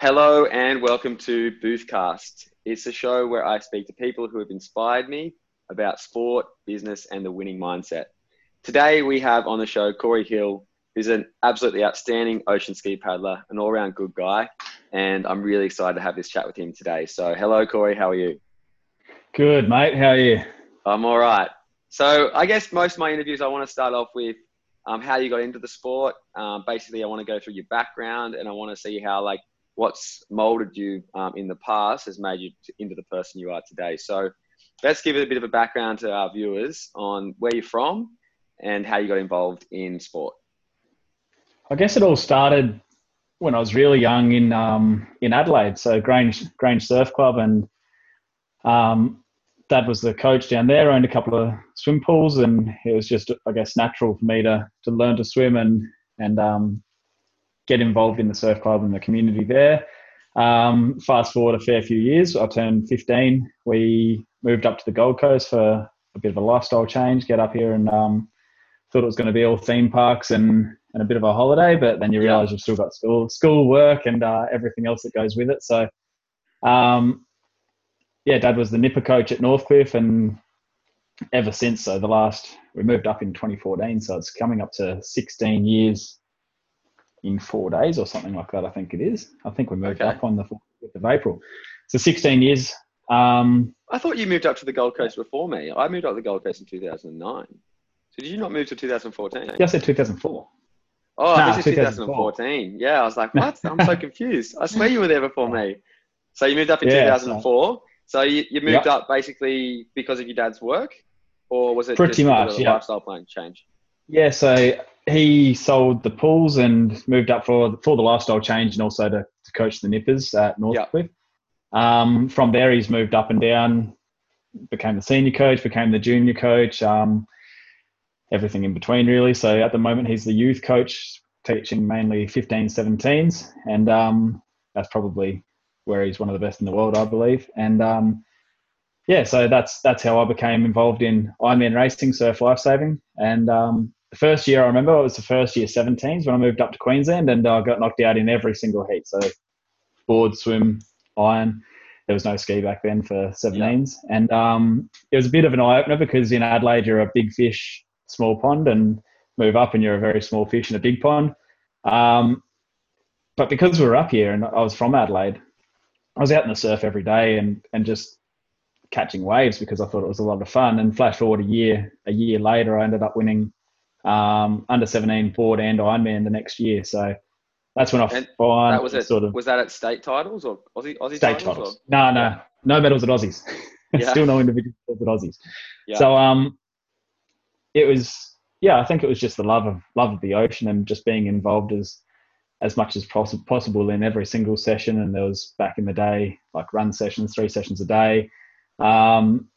Hello and welcome to Boothcast. It's a show where I speak to people who have inspired me about sport, business, and the winning mindset. Today we have on the show Corey Hill, who's an absolutely outstanding ocean ski paddler, an all-round good guy, and I'm really excited to have this chat with him today. So, hello, Corey. How are you? Good, mate. How are you? I'm all right. So, I guess most of my interviews, I want to start off with um, how you got into the sport. Um, basically, I want to go through your background, and I want to see how like what's molded you um, in the past has made you into the person you are today. So, let's give it a bit of a background to our viewers on where you're from and how you got involved in sport. I guess it all started when I was really young in um, in Adelaide. So Grange Grange Surf Club, and um, Dad was the coach down there. Owned a couple of swim pools, and it was just I guess natural for me to to learn to swim and and um, get involved in the surf club and the community there. Um, fast forward a fair few years, I turned 15. We moved up to the Gold Coast for a bit of a lifestyle change, get up here and um, thought it was going to be all theme parks and, and a bit of a holiday, but then you realize you've still got school, school work and uh, everything else that goes with it. So, um, yeah, dad was the Nipper coach at Northcliffe and ever since, so the last, we moved up in 2014, so it's coming up to 16 years in four days or something like that, I think it is. I think we moved okay. up on the 4th of April. So 16 years. Um, I thought you moved up to the Gold Coast before me. I moved up to the Gold Coast in 2009. So did you not move to 2014? Yes, I said 2004. Oh, this is 2014. Yeah, I was like, what? I'm so confused. I swear you were there before me. So you moved up in yeah, 2004. So, so you, you moved yep. up basically because of your dad's work, or was it pretty much yeah. lifestyle plan change? Yeah, so he sold the pools and moved up for for the lifestyle change and also to, to coach the Nippers at Northcliffe. Yep. Um, from there, he's moved up and down, became the senior coach, became the junior coach. Um, everything in between really. So at the moment he's the youth coach teaching mainly 15, 17s and um, that's probably where he's one of the best in the world, I believe. And um, yeah, so that's that's how I became involved in Ironman racing, surf lifesaving. And um, the first year I remember it was the first year 17s when I moved up to Queensland and I got knocked out in every single heat. So board, swim, iron. There was no ski back then for 17s. Yeah. And um, it was a bit of an eye opener because in Adelaide you're a big fish small pond and move up and you're a very small fish in a big pond. Um, but because we were up here and I was from Adelaide, I was out in the surf every day and, and just catching waves because I thought it was a lot of fun. And flash forward a year, a year later, I ended up winning um, under 17 board and Ironman the next year. So that's when I and find that was it, sort of was that at state titles or Aussie, Aussie state titles? titles. No, no, yeah. no medals at Aussies. Yeah. Still no individual medals at Aussies. Yeah. So um, it was yeah, I think it was just the love of love of the ocean and just being involved as as much as poss- possible in every single session. And there was back in the day like run sessions, three sessions a day. Um,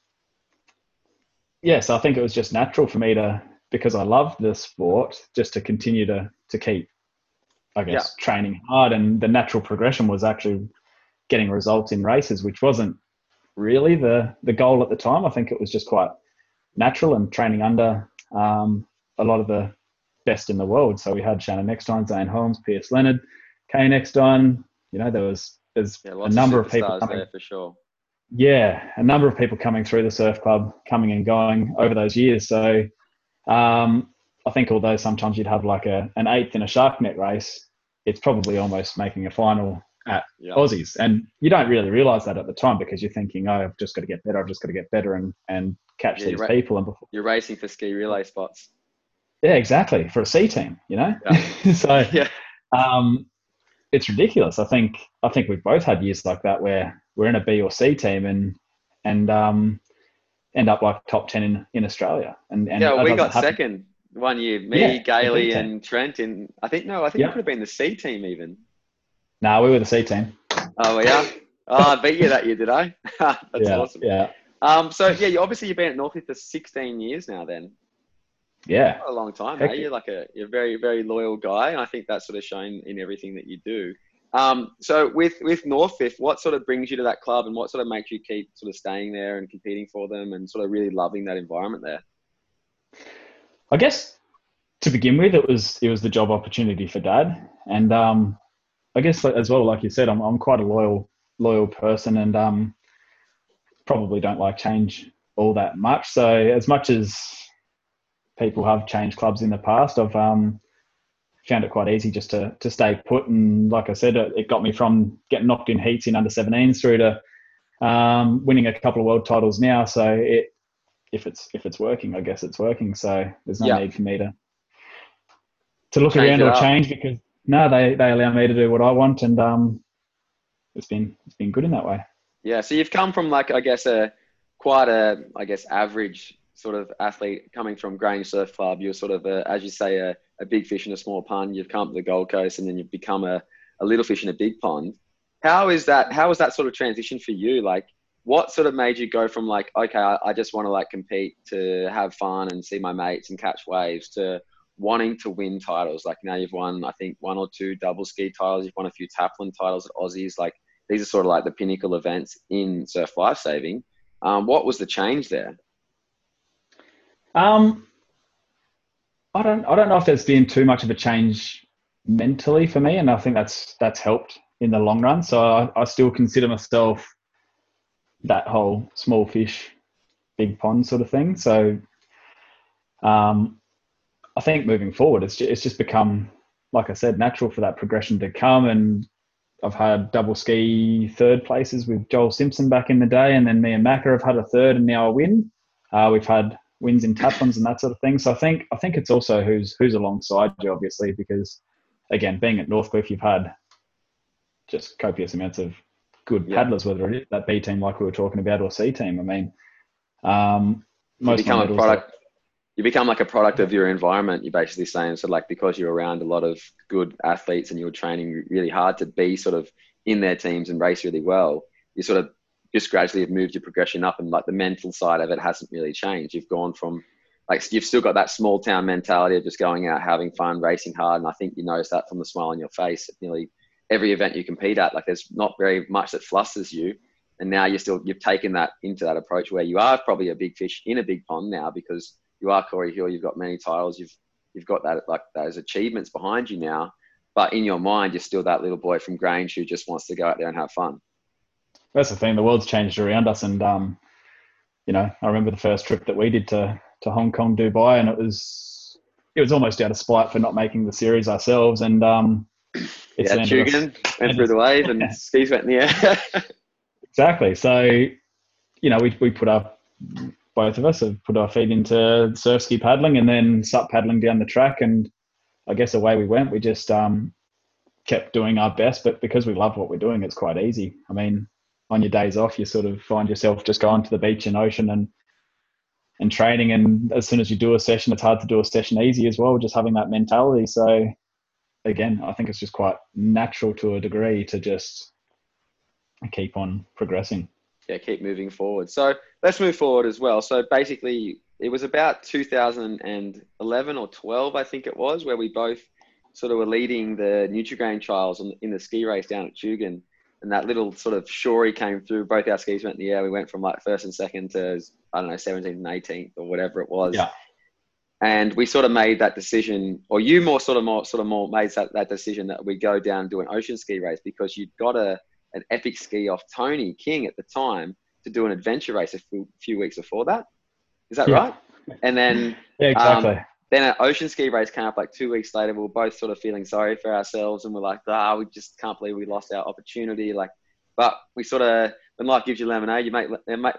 yeah, so I think it was just natural for me to because I love the sport just to continue to to keep, I guess, yeah. training hard. And the natural progression was actually getting results in races, which wasn't really the the goal at the time. I think it was just quite natural and training under um, a lot of the best in the world. So we had Shannon Eckstein, Zane Holmes, Pierce Leonard, Caine Eckstein. You know, there was there's yeah, a number of, of people coming, there for sure. Yeah, a number of people coming through the surf club, coming and going over those years. So um, I think although sometimes you'd have like a an eighth in a shark net race, it's probably almost making a final at. Aussies. And you don't really realize that at the time because you're thinking, oh, I've just got to get better. I've just got to get better and, and catch yeah, these ra- people. And before, you're racing for ski relay spots. Yeah, exactly. For a C team, you know? Yeah. so yeah. Um, it's ridiculous. I think, I think we've both had years like that where we're in a B or C team and, and, um, end up like top 10 in, in Australia. And, and yeah, we got happen. second one year, me, yeah, Gailey and Trent in, I think, no, I think yeah. it could have been the C team even. No, nah, we were the C team. Oh, yeah. Oh, I beat you that year, did I? That's yeah, awesome. Yeah. Um, so yeah, you obviously you've been at Northcliffe for 16 years now. Then. Yeah. a long time. Hey? You're like a you're a very very loyal guy, and I think that's sort of shown in everything that you do. Um, so with with Northcliffe, what sort of brings you to that club, and what sort of makes you keep sort of staying there and competing for them, and sort of really loving that environment there? I guess to begin with, it was it was the job opportunity for Dad, and um, I guess as well, like you said, I'm I'm quite a loyal loyal person, and um, probably don't like change all that much. So as much as people have changed clubs in the past, I've um, found it quite easy just to to stay put. And like I said, it, it got me from getting knocked in heats in under 17s through to um, winning a couple of world titles now. So it if it's if it's working, I guess it's working. So there's no yeah. need for me to to look change around or up. change because no, they they allow me to do what I want, and um, it's been it's been good in that way. Yeah. So you've come from like I guess a quite a I guess average sort of athlete coming from Grange Surf Club. You're sort of a, as you say a, a big fish in a small pond. You've come to the Gold Coast, and then you've become a, a little fish in a big pond. How is that? How was that sort of transition for you? Like what sort of made you go from like okay I, I just want to like compete to have fun and see my mates and catch waves to wanting to win titles like now you've won i think one or two double ski titles you've won a few taplin titles at aussies like these are sort of like the pinnacle events in surf lifesaving um, what was the change there um i don't i don't know if there's been too much of a change mentally for me and i think that's that's helped in the long run so i, I still consider myself that whole small fish, big pond sort of thing. So um, I think moving forward, it's just, it's just become, like I said, natural for that progression to come. And I've had double ski third places with Joel Simpson back in the day, and then me and Macca have had a third and now a win. Uh, we've had wins in taplins and that sort of thing. So I think I think it's also who's who's alongside you, obviously, because again, being at Northcliffe, you've had just copious amounts of good yeah. paddlers, whether it is that B team like we were talking about or C team. I mean, um, most you become a product. you become like a product of your environment. You're basically saying so, like because you're around a lot of good athletes and you're training really hard to be sort of in their teams and race really well. You sort of just gradually have moved your progression up, and like the mental side of it hasn't really changed. You've gone from like you've still got that small town mentality of just going out, having fun, racing hard, and I think you notice that from the smile on your face at nearly every event you compete at, like there's not very much that flusters you. And now you're still you've taken that into that approach where you are probably a big fish in a big pond now because you are Corey Hill, you've got many titles, you've you've got that like those achievements behind you now. But in your mind, you're still that little boy from Grange who just wants to go out there and have fun. That's the thing. The world's changed around us, and um, you know, I remember the first trip that we did to to Hong Kong, Dubai, and it was it was almost out of spite for not making the series ourselves. And um, it's yeah, Tugun went through the wave and skis went in the air. exactly. So, you know, we, we put our, both of us have put our feet into surf ski paddling and then sup paddling down the track. And I guess away we went. We just um, kept doing our best, but because we love what we're doing, it's quite easy. I mean, on your days off, you sort of find yourself just going to the beach and ocean and and training. And as soon as you do a session, it's hard to do a session easy as well. Just having that mentality. So again, I think it's just quite natural to a degree to just keep on progressing. Yeah, keep moving forward. So let's move forward as well. So basically, it was about 2011 or 12, I think it was, where we both sort of were leading the Nutrigrain trials in the ski race down at Tugun. And that little sort of shorey came through. Both our skis went in the air. We went from like first and second to, I don't know, 17th and 18th or whatever it was. Yeah and we sort of made that decision, or you more sort of more sort of more made that, that decision that we go down and do an ocean ski race because you'd got a an epic ski off Tony King at the time to do an adventure race a few, few weeks before that. Is that yeah. right? And then yeah, exactly. Um, then an ocean ski race came up like two weeks later. We were both sort of feeling sorry for ourselves, and we're like, ah, we just can't believe we lost our opportunity. Like, but we sort of when life gives you lemonade, you make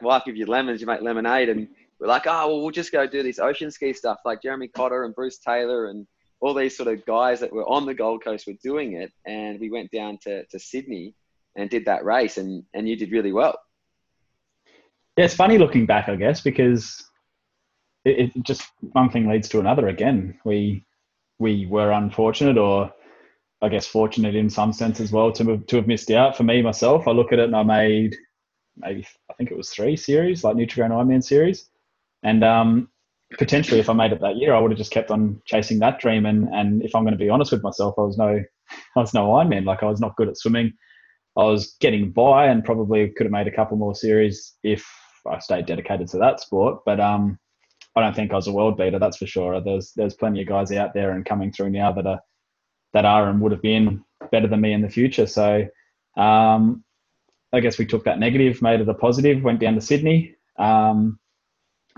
life gives you lemons, you make lemonade, and we're like, oh, well, we'll just go do this ocean ski stuff. Like Jeremy Cotter and Bruce Taylor and all these sort of guys that were on the Gold Coast were doing it. And we went down to, to Sydney and did that race, and, and you did really well. Yeah, it's funny looking back, I guess, because it, it just one thing leads to another again. We we were unfortunate, or I guess fortunate in some sense as well, to to have missed out. For me myself, I look at it and I made maybe I think it was three series, like Nutrigrain Ironman series, and um, potentially, if I made it that year, I would have just kept on chasing that dream. And and if I'm going to be honest with myself, I was no, I was no Ironman. Like I was not good at swimming. I was getting by, and probably could have made a couple more series if I stayed dedicated to that sport. But um, I don't think I was a world beater. That's for sure. There's there's plenty of guys out there and coming through now that are that are and would have been better than me in the future. So um, I guess we took that negative, made it a positive, went down to Sydney. Um,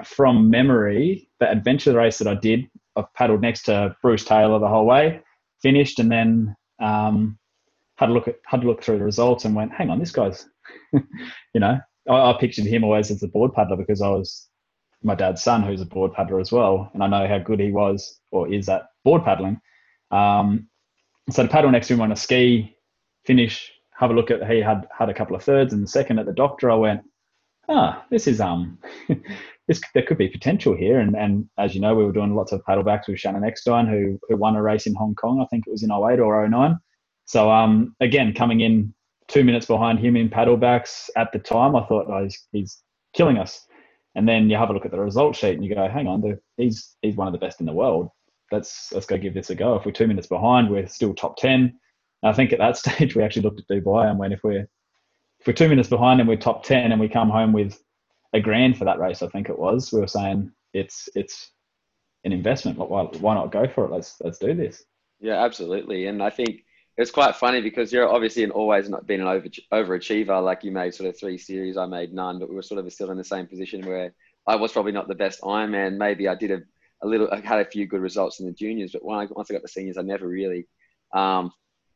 from memory, the adventure race that I did, I paddled next to Bruce Taylor the whole way, finished, and then um, had a look at had to look through the results and went, hang on, this guy's, you know, I, I, pictured him always as a board paddler because I was my dad's son, who's a board paddler as well, and I know how good he was or is at board paddling. Um, so to paddle next to him on a ski, finish, have a look at he had had a couple of thirds and the second at the doctor, I went, ah, this is um, this there could be potential here. And and as you know, we were doing lots of paddlebacks with Shannon Eckstein, who who won a race in Hong Kong. I think it was in 08 or 09. So um, again, coming in two minutes behind him in paddlebacks at the time, I thought, oh, he's, he's killing us. And then you have a look at the result sheet and you go, hang on, he's he's one of the best in the world. Let's let's go give this a go. If we're two minutes behind, we're still top ten. I think at that stage we actually looked at Dubai and went, if we're if we're two minutes behind and we're top ten and we come home with a grand for that race, I think it was, we were saying it's it's an investment. Why why not go for it? Let's let's do this. Yeah, absolutely. And I think it's quite funny because you're obviously an always not been an over, overachiever. Like you made sort of three series, I made none, but we were sort of still in the same position where I was probably not the best Ironman. Maybe I did a, a little, I had a few good results in the juniors, but when I, once I got the seniors, I never really um,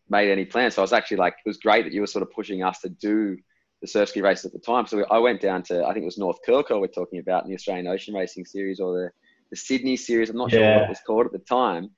made any plans. So I was actually like, it was great that you were sort of pushing us to do the surf ski race at the time. So we, I went down to, I think it was North Curl we're talking about in the Australian Ocean Racing Series or the, the Sydney Series. I'm not sure what it was called at the time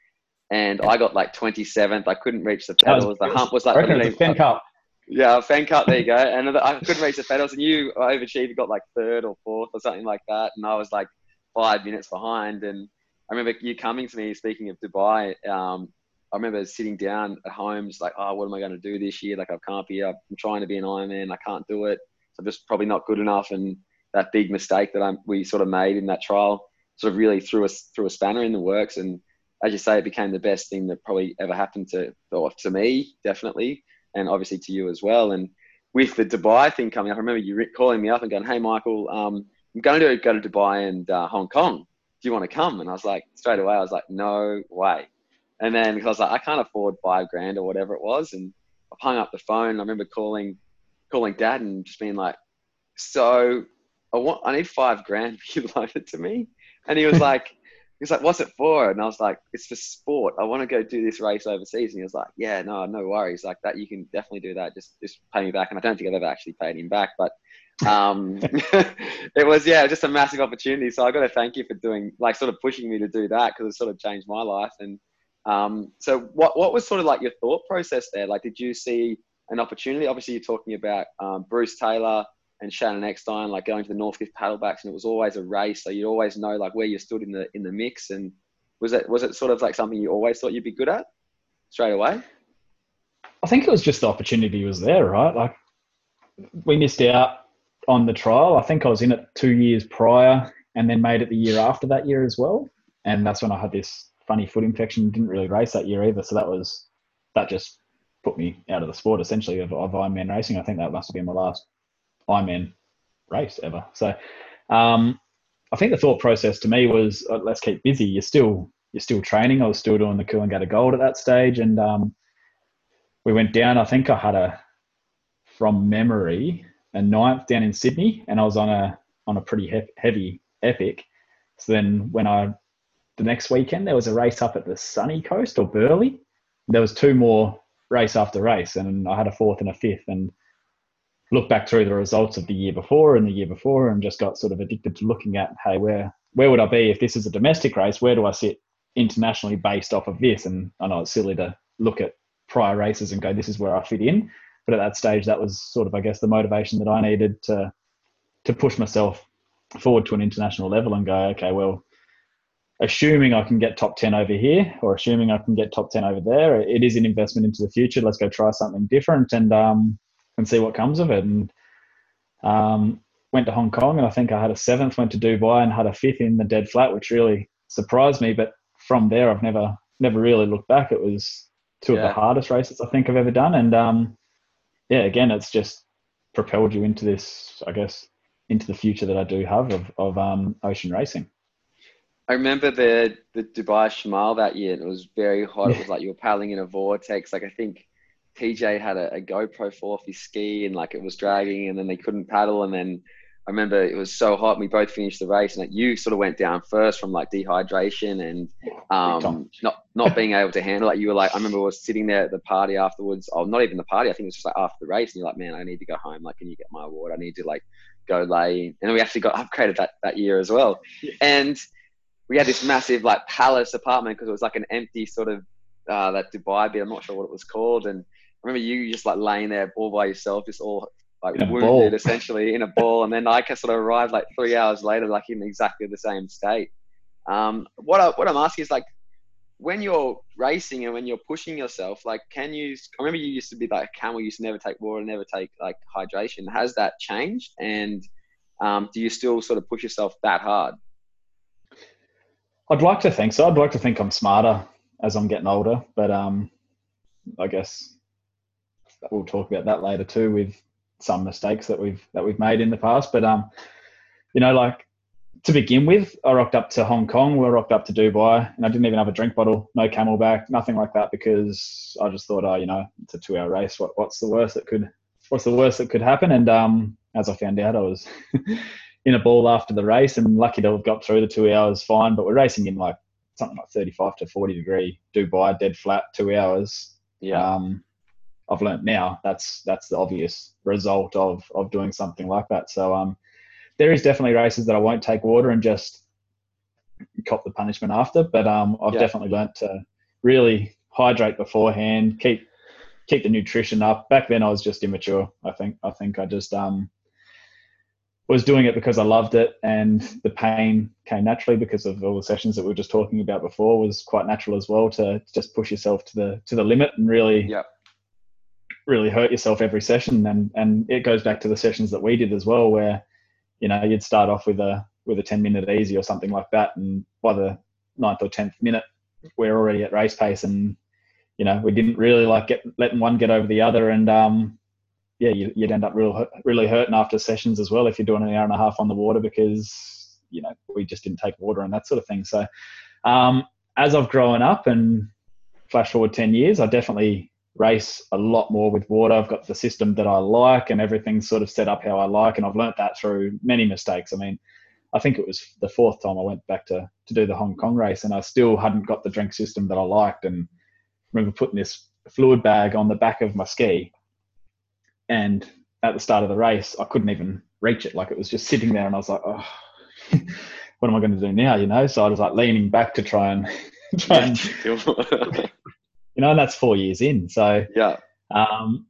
and I got like 27th. I couldn't reach the pedals. The hump was like I reckon Fenn Cup. Yeah, Fenn Cup. There you go. And I couldn't reach the pedals, and you overachieved. got like third or fourth or something like that, and I was like five minutes behind. And I remember you coming to me. Speaking of Dubai, um, I remember sitting down at home, just like, oh, what am I going to do this year? Like, I can't be. I'm trying to be an Ironman. I can't do it. So I'm just probably not good enough. And that big mistake that I'm, we sort of made in that trial sort of really threw us threw a spanner in the works and as you say, it became the best thing that probably ever happened to, or to me, definitely, and obviously to you as well. And with the Dubai thing coming up, I remember you calling me up and going, "Hey, Michael, um, I'm going to go to Dubai and uh, Hong Kong. Do you want to come?" And I was like, straight away, I was like, "No way." And then because I was like, I can't afford five grand or whatever it was, and I hung up the phone. I remember calling, calling Dad and just being like, "So, I want, I need five grand. You loan it to me?" And he was like. He's like, what's it for? And I was like, it's for sport. I want to go do this race overseas. And he was like, yeah, no, no worries. Like that, you can definitely do that. Just, just pay me back. And I don't think I've ever actually paid him back, but um, it was, yeah, just a massive opportunity. So I got to thank you for doing, like, sort of pushing me to do that because it sort of changed my life. And um, so, what, what was sort of like your thought process there? Like, did you see an opportunity? Obviously, you're talking about um, Bruce Taylor and Shannon Eckstein, like going to the Northcliffe paddlebacks, and it was always a race. So you always know like where you stood in the in the mix. And was it was it sort of like something you always thought you'd be good at straight away? I think it was just the opportunity was there, right? Like we missed out on the trial. I think I was in it two years prior, and then made it the year after that year as well. And that's when I had this funny foot infection. Didn't really race that year either, so that was that just put me out of the sport essentially of, of Ironman racing. I think that must have been my last Ironman race ever. So um, I think the thought process to me was uh, let's keep busy. You're still you're still training. I was still doing the Coolangatta Gold at that stage, and um, we went down. I think I had a from memory a ninth down in Sydney, and I was on a on a pretty he- heavy epic. So then when I the next weekend there was a race up at the sunny coast or Burleigh. There was two more race after race, and I had a fourth and a fifth, and look back through the results of the year before and the year before and just got sort of addicted to looking at, hey, where where would I be if this is a domestic race? Where do I sit internationally based off of this? And I know it's silly to look at prior races and go, this is where I fit in. But at that stage, that was sort of, I guess, the motivation that I needed to to push myself forward to an international level and go, okay, well, assuming I can get top 10 over here or assuming I can get top 10 over there, it is an investment into the future. Let's go try something different. And um, and see what comes of it. And um, went to Hong Kong, and I think I had a seventh. Went to Dubai and had a fifth in the dead flat, which really surprised me. But from there, I've never never really looked back. It was two yeah. of the hardest races I think I've ever done, and um, yeah, again, it's just propelled you into this, I guess, into the future that I do have of of um, ocean racing. I remember the the Dubai Shamal that year, and it was very hot. Yeah. It was like you were paddling in a vortex. Like I think PJ had a, a GoPro fall off his ski and like it was dragging, and then they couldn't paddle, and then I remember it was so hot. And we both finished the race, and like you sort of went down first from like dehydration and um, not not being able to handle it. You were like, I remember I was sitting there at the party afterwards. Oh, not even the party. I think it was just like after the race, and you're like, man, I need to go home. Like, can you get my award? I need to like go lay. And we actually got upgraded that that year as well. And we had this massive like palace apartment because it was like an empty sort of uh, that Dubai bit. I'm not sure what it was called. And remember you just like laying there all by yourself, just all like wounded ball. essentially in a ball. And then I sort of arrived like three hours later, like in exactly the same state. Um, what I, what I'm asking is like, when you're racing and when you're pushing yourself, like, can you? I remember you used to be like a camel, used to never take water, never take like hydration. Has that changed? And um, do you still sort of push yourself that hard? I'd like to think so. I'd like to think I'm smarter as I'm getting older, but um, I guess we'll talk about that later too with some mistakes that we've that we've made in the past. But um, you know, like to begin with, I rocked up to Hong Kong, we rocked up to Dubai, and I didn't even have a drink bottle, no CamelBak, nothing like that, because I just thought, oh, you know, it's a two-hour race. What, what's the worst that could, what's the worst that could happen? And um, as I found out, I was in a ball after the race, and lucky to have got through the two hours fine. But we're racing in like something like 35 to 40 degree Dubai, dead flat, two hours. Yeah. Um, I've learned now that's that's the obvious result of of doing something like that. So um, there is definitely races that I won't take water and just cop the punishment after. But um, I've yeah. definitely learned to really hydrate beforehand, keep keep the nutrition up. Back then I was just immature. I think I think I just um was doing it because I loved it and the pain came naturally because of all the sessions that we were just talking about before was quite natural as well to just push yourself to the to the limit and really yep really hurt yourself every session. And and it goes back to the sessions that we did as well where you know you'd start off with a with a 10 minute easy or something like that. And by the ninth or 10th minute we're already at race pace and you know we didn't really like get letting one get over the other. And um yeah you, would end up real really hurting after sessions as well if you're doing an hour and a half on the water because you know we just didn't take water and that sort of thing. So um as I've grown up and flash forward 10 years I definitely race a lot more with water. I've got the system that I like and everything's sort of set up how I like. And I've learnt that through many mistakes. I mean, I think it was the fourth time I went back to, to do the Hong Kong race and I still hadn't got the drink system that I liked. And I remember putting this fluid bag on the back of my ski. And at the start of the race, I couldn't even reach it. Like it was just sitting there and I was like, oh, what am I going to do now? You know? So I was like leaning back to try and, try and you know, and that's four years in. So yeah. Um,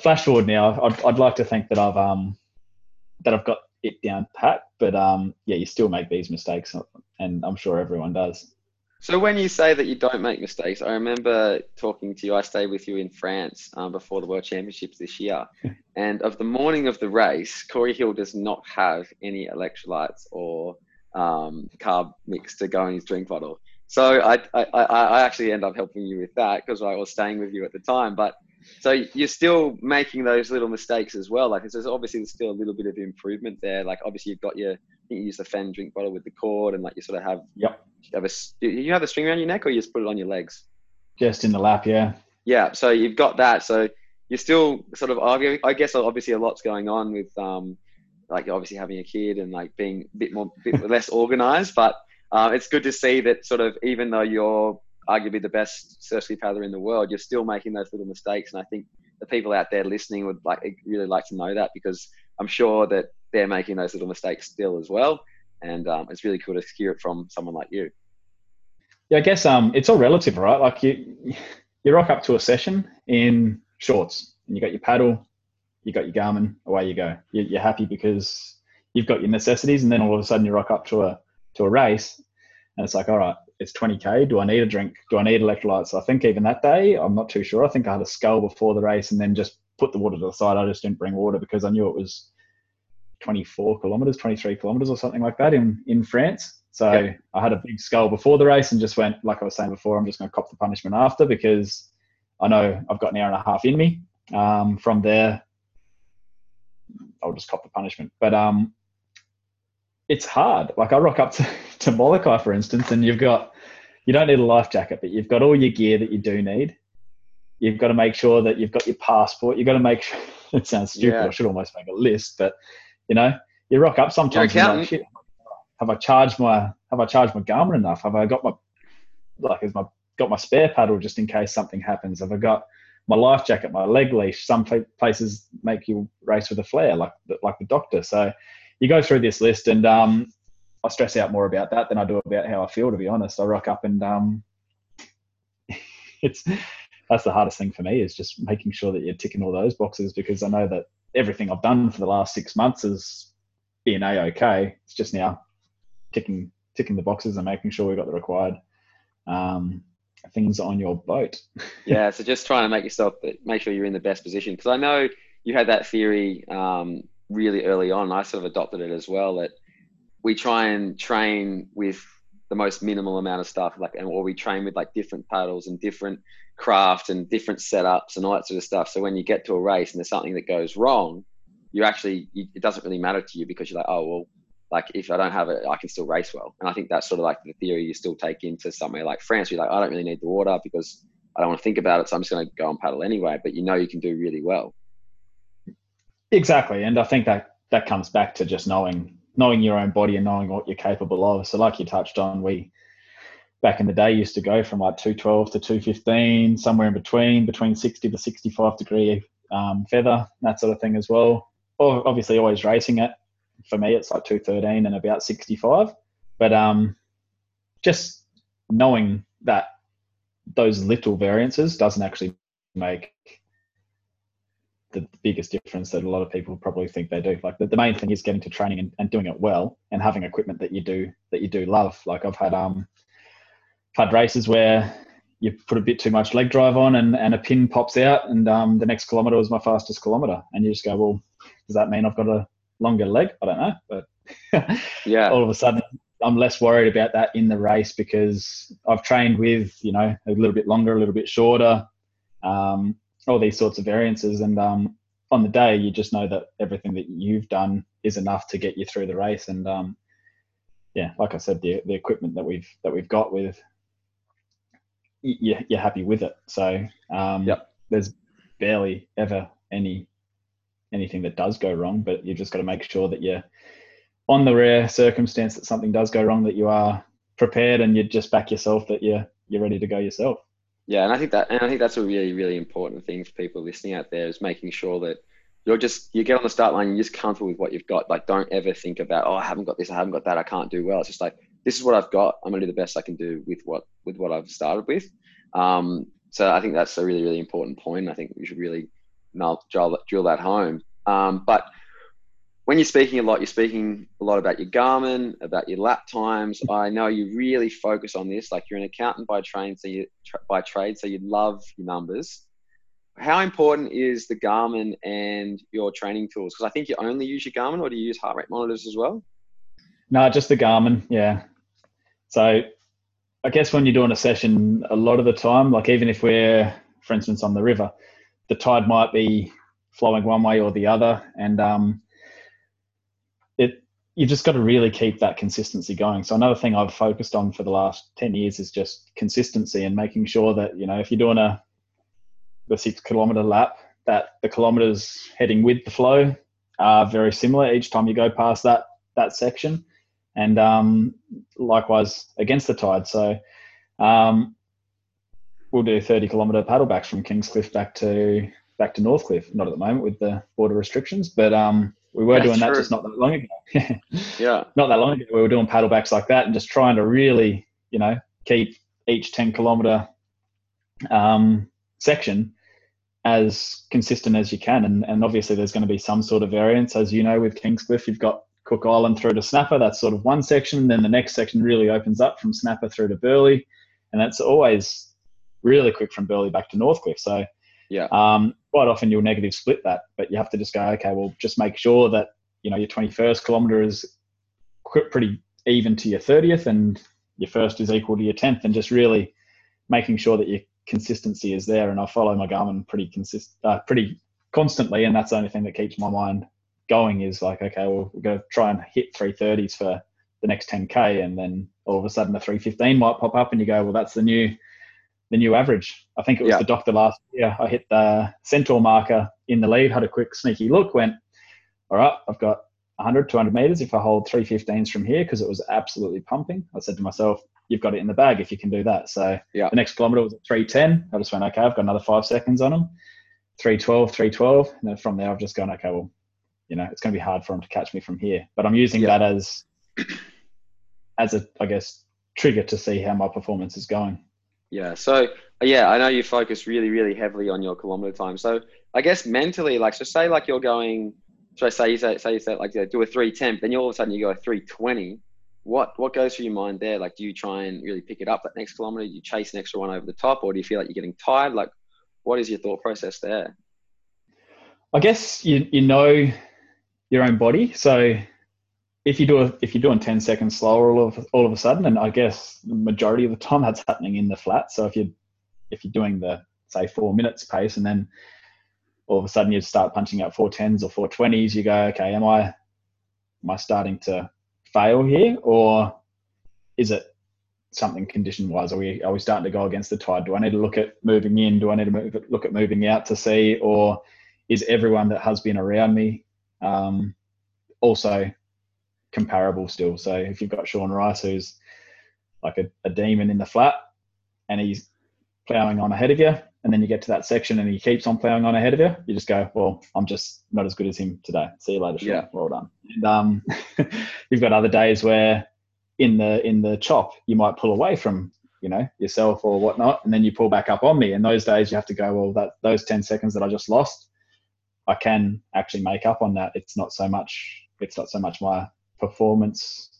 flash forward now, I'd, I'd like to think that I've um, that I've got it down pat, but um, yeah, you still make these mistakes, and I'm sure everyone does. So when you say that you don't make mistakes, I remember talking to you. I stayed with you in France um, before the World Championships this year, and of the morning of the race, Corey Hill does not have any electrolytes or um, carb mix to go in his drink bottle. So I, I, I actually end up helping you with that because I was staying with you at the time. But so you're still making those little mistakes as well. Like there's obviously there's still a little bit of improvement there. Like obviously you've got your you use the Fenn drink bottle with the cord and like you sort of have yep. You have a do you have a string around your neck or you just put it on your legs? Just in the lap, yeah. Yeah. So you've got that. So you're still sort of I guess obviously a lot's going on with um like obviously having a kid and like being a bit more bit less organized, but uh, it's good to see that sort of even though you're arguably the best surf paddler in the world, you're still making those little mistakes. And I think the people out there listening would like really like to know that because I'm sure that they're making those little mistakes still as well. And um, it's really cool to hear it from someone like you. Yeah, I guess um, it's all relative, right? Like you, you rock up to a session in shorts, and you got your paddle, you got your Garmin, away you go. You're happy because you've got your necessities, and then all of a sudden you rock up to a to a race, and it's like, all right, it's 20k. Do I need a drink? Do I need electrolytes? I think even that day, I'm not too sure. I think I had a skull before the race, and then just put the water to the side. I just didn't bring water because I knew it was 24 kilometers, 23 kilometers, or something like that in in France. So yeah. I had a big skull before the race, and just went like I was saying before. I'm just going to cop the punishment after because I know I've got an hour and a half in me. Um, from there, I'll just cop the punishment. But um, it's hard. Like I rock up to, to Molokai, for instance, and you've got you don't need a life jacket, but you've got all your gear that you do need. you've got to make sure that you've got your passport. You've got to make sure, it sounds stupid. Yeah. I should almost make a list, but you know, you rock up sometimes like, shit, have I charged my have I charged my Garmin enough? Have I got my like has my got my spare paddle just in case something happens? Have I got my life jacket, my leg leash? Some places make you race with a flare, like like the doctor. So you go through this list, and um, I stress out more about that than I do about how I feel. To be honest, I rock up and um, it's that's the hardest thing for me is just making sure that you're ticking all those boxes because I know that everything I've done for the last six months is being a okay. It's just now ticking ticking the boxes and making sure we've got the required um, things on your boat. yeah, so just trying to make yourself make sure you're in the best position because I know you had that theory um, really early on. I sort of adopted it as well that we try and train with the most minimal amount of stuff, like, or we train with like different paddles and different craft and different setups and all that sort of stuff. So when you get to a race and there's something that goes wrong, you actually you, it doesn't really matter to you because you're like, oh well, like if I don't have it, I can still race well. And I think that's sort of like the theory you still take into somewhere like France. You're like, I don't really need the water because I don't want to think about it, so I'm just going to go and paddle anyway. But you know you can do really well. Exactly, and I think that that comes back to just knowing knowing your own body and knowing what you're capable of. So, like you touched on, we back in the day used to go from like 212 to 215, somewhere in between, between 60 to 65 degree um, feather, that sort of thing as well. Or obviously, always racing it. For me, it's like 213 and about 65. But um, just knowing that those little variances doesn't actually make the biggest difference that a lot of people probably think they do. Like the, the main thing is getting to training and, and doing it well and having equipment that you do that you do love. Like I've had um had races where you put a bit too much leg drive on and, and a pin pops out and um, the next kilometer was my fastest kilometer and you just go well does that mean i've got a longer leg i don't know but yeah all of a sudden i'm less worried about that in the race because i've trained with you know a little bit longer a little bit shorter um, all these sorts of variances. And um, on the day, you just know that everything that you've done is enough to get you through the race. And um, yeah, like I said, the the equipment that we've that we've got with, you, you're happy with it. So um, yep. there's barely ever any anything that does go wrong, but you've just got to make sure that you're on the rare circumstance that something does go wrong, that you are prepared and you just back yourself that you're you're ready to go yourself. Yeah, and I think that and I think that's a really really important thing for people listening out there is making sure that you're just you get on the start line, you're just comfortable with what you've got. Like don't ever think about oh I haven't got this, I haven't got that, I can't do well. It's just like this is what I've got. I'm gonna do the best I can do with what with what I've started with. Um, so I think that's a really really important point. I think we should really drill, drill that home. Um, but when you're speaking a lot, you're speaking a lot about your Garmin, about your lap times. I know you really focus on this. Like you're an accountant by trade, so you by trade, so you love your numbers. How important is the Garmin and your training tools? Because I think you only use your Garmin, or do you use heart rate monitors as well? No, just the Garmin. Yeah. So I guess when you're doing a session, a lot of the time, like even if we're, for instance, on the river, the tide might be flowing one way or the other, and um, you've just got to really keep that consistency going. So another thing I've focused on for the last 10 years is just consistency and making sure that, you know, if you're doing a the six kilometer lap, that the kilometers heading with the flow are very similar each time you go past that that section. And um, likewise against the tide. So um, we'll do 30 kilometer paddlebacks from Kingscliff back to back to Northcliffe. Not at the moment with the border restrictions, but um, we were That's doing that just not that long ago. yeah. Not that long ago, we were doing paddlebacks like that and just trying to really, you know, keep each 10 kilometer um, section as consistent as you can. And, and obviously, there's going to be some sort of variance. As you know, with Kingscliff, you've got Cook Island through to Snapper. That's sort of one section. Then the next section really opens up from Snapper through to Burleigh. And that's always really quick from Burleigh back to Northcliffe. So yeah. Um, quite often you'll negative split that, but you have to just go, okay, well, just make sure that you know your 21st kilometer is pretty even to your 30th, and your first is equal to your 10th, and just really making sure that your consistency is there. And I follow my Garmin pretty consist, uh, pretty constantly, and that's the only thing that keeps my mind going. Is like, okay, well, we're going to try and hit 330s for the next 10k, and then all of a sudden the 315 might pop up, and you go, well, that's the new the new average. I think it was yeah. the doctor last year. I hit the centaur marker in the lead, had a quick sneaky look, went, all right, I've got 100, 200 meters if I hold 315s from here because it was absolutely pumping. I said to myself, you've got it in the bag if you can do that. So yeah. the next kilometer was at 310. I just went, okay, I've got another five seconds on them. 312, 312. And then from there, I've just gone, okay, well, you know, it's going to be hard for them to catch me from here. But I'm using yeah. that as, as a, I guess, trigger to see how my performance is going. Yeah. So yeah, I know you focus really, really heavily on your kilometer time. So I guess mentally, like, so say like you're going, so I say you say, say you say like you do a three ten, then you all of a sudden you go a three twenty. What what goes through your mind there? Like, do you try and really pick it up that next kilometer? Do you chase an extra one over the top, or do you feel like you're getting tired? Like, what is your thought process there? I guess you you know your own body, so if you do a, if you're doing 10 seconds slower all of all of a sudden and i guess the majority of the time that's happening in the flat so if you if you're doing the say four minutes pace and then all of a sudden you start punching out four tens or four twenties, you go, okay, am I am I starting to fail here, or is it something condition wise? Are we are we starting to go against the tide? Do I need to look at moving in? Do I need to move, look at moving out to see, or is everyone that has been around me um, also comparable still? So if you've got Sean Rice, who's like a, a demon in the flat, and he's ploughing on ahead of you, and then you get to that section and he keeps on ploughing on ahead of you, you just go, well, I'm just not as good as him today. See you later. Sean. Yeah. Well done. And um, you've got other days where in the in the chop you might pull away from you know yourself or whatnot, and then you pull back up on me. And those days you have to go, well, that those ten seconds that I just lost, I can actually make up on that. It's not so much. It's not so much my performance.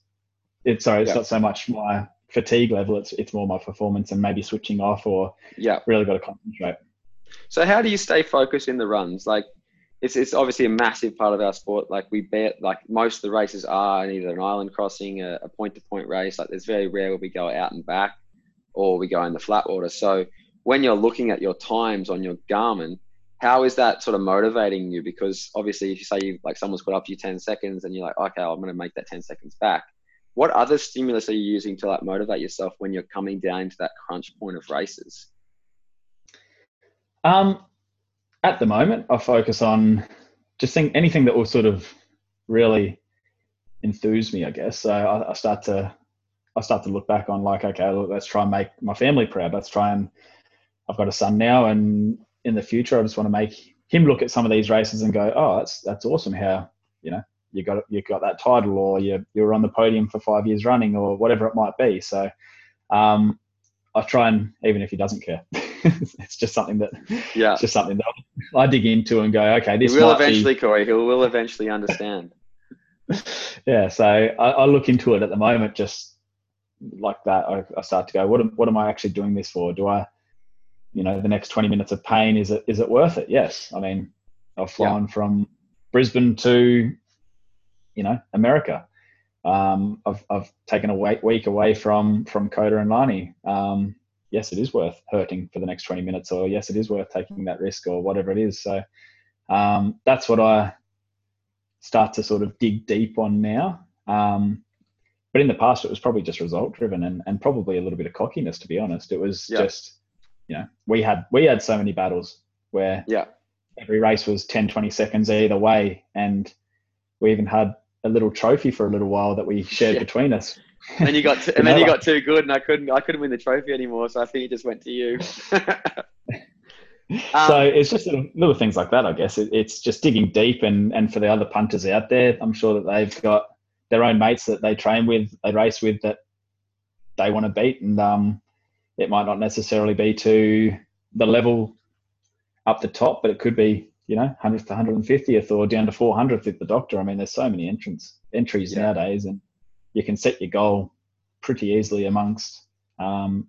It's sorry. It's yeah. not so much my fatigue level, it's it's more my performance and maybe switching off or yeah, really got to concentrate. So how do you stay focused in the runs? Like it's it's obviously a massive part of our sport. Like we bet like most of the races are either an island crossing, a point to point race. Like there's very rare where we go out and back or we go in the flat water. So when you're looking at your times on your Garmin, how is that sort of motivating you? Because obviously, if you say you like someone's put up to you 10 seconds and you're like, okay, I'm going to make that 10 seconds back what other stimulus are you using to like motivate yourself when you're coming down to that crunch point of races? Um, at the moment, I focus on just think anything that will sort of really enthuse me, I guess. So I, I start to I start to look back on like, okay, look, let's try and make my family proud. Let's try and I've got a son now, and in the future, I just want to make him look at some of these races and go, oh, that's that's awesome. How you know you got you got that title or you you were on the podium for five years running or whatever it might be. So um, I try and even if he doesn't care, it's just something that yeah, it's just something that I dig into and go, okay, this he will eventually, be... Corey. He will eventually understand. yeah, so I, I, look into it at the moment, just like that. I, I start to go, what am, what am I actually doing this for? Do I, you know, the next twenty minutes of pain is it is it worth it? Yes. I mean, I've flown yeah. from Brisbane to you know America. Um, I've I've taken a week away from from Kota and Lani. Um, yes, it is worth hurting for the next 20 minutes, or yes, it is worth taking that risk, or whatever it is. So um, that's what I start to sort of dig deep on now. Um, but in the past, it was probably just result driven and, and probably a little bit of cockiness, to be honest. It was yeah. just, you know, we had we had so many battles where yeah. every race was 10, 20 seconds either way, and we even had a little trophy for a little while that we shared yeah. between us. And then you got to, and then you got too good, and I couldn't I couldn't win the trophy anymore. So I think it just went to you. um, so it's just little, little, things like that, I guess. It, it's just digging deep, and and for the other punters out there, I'm sure that they've got their own mates that they train with, they race with that they want to beat, and um, it might not necessarily be to the level up the top, but it could be you know, 100th to 150th or down to 400th with the doctor. I mean, there's so many entrants entries yeah. nowadays, and you can set your goal pretty easily amongst um,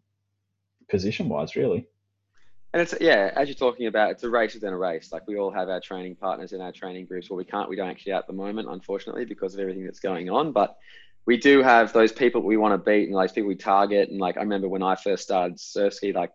position wise, really. And it's yeah, as you're talking about, it's a race within a race. Like we all have our training partners in our training groups. Well, we can't, we don't actually at the moment, unfortunately, because of everything that's going on. But we do have those people we want to beat and like people we target. And like I remember when I first started surf ski, like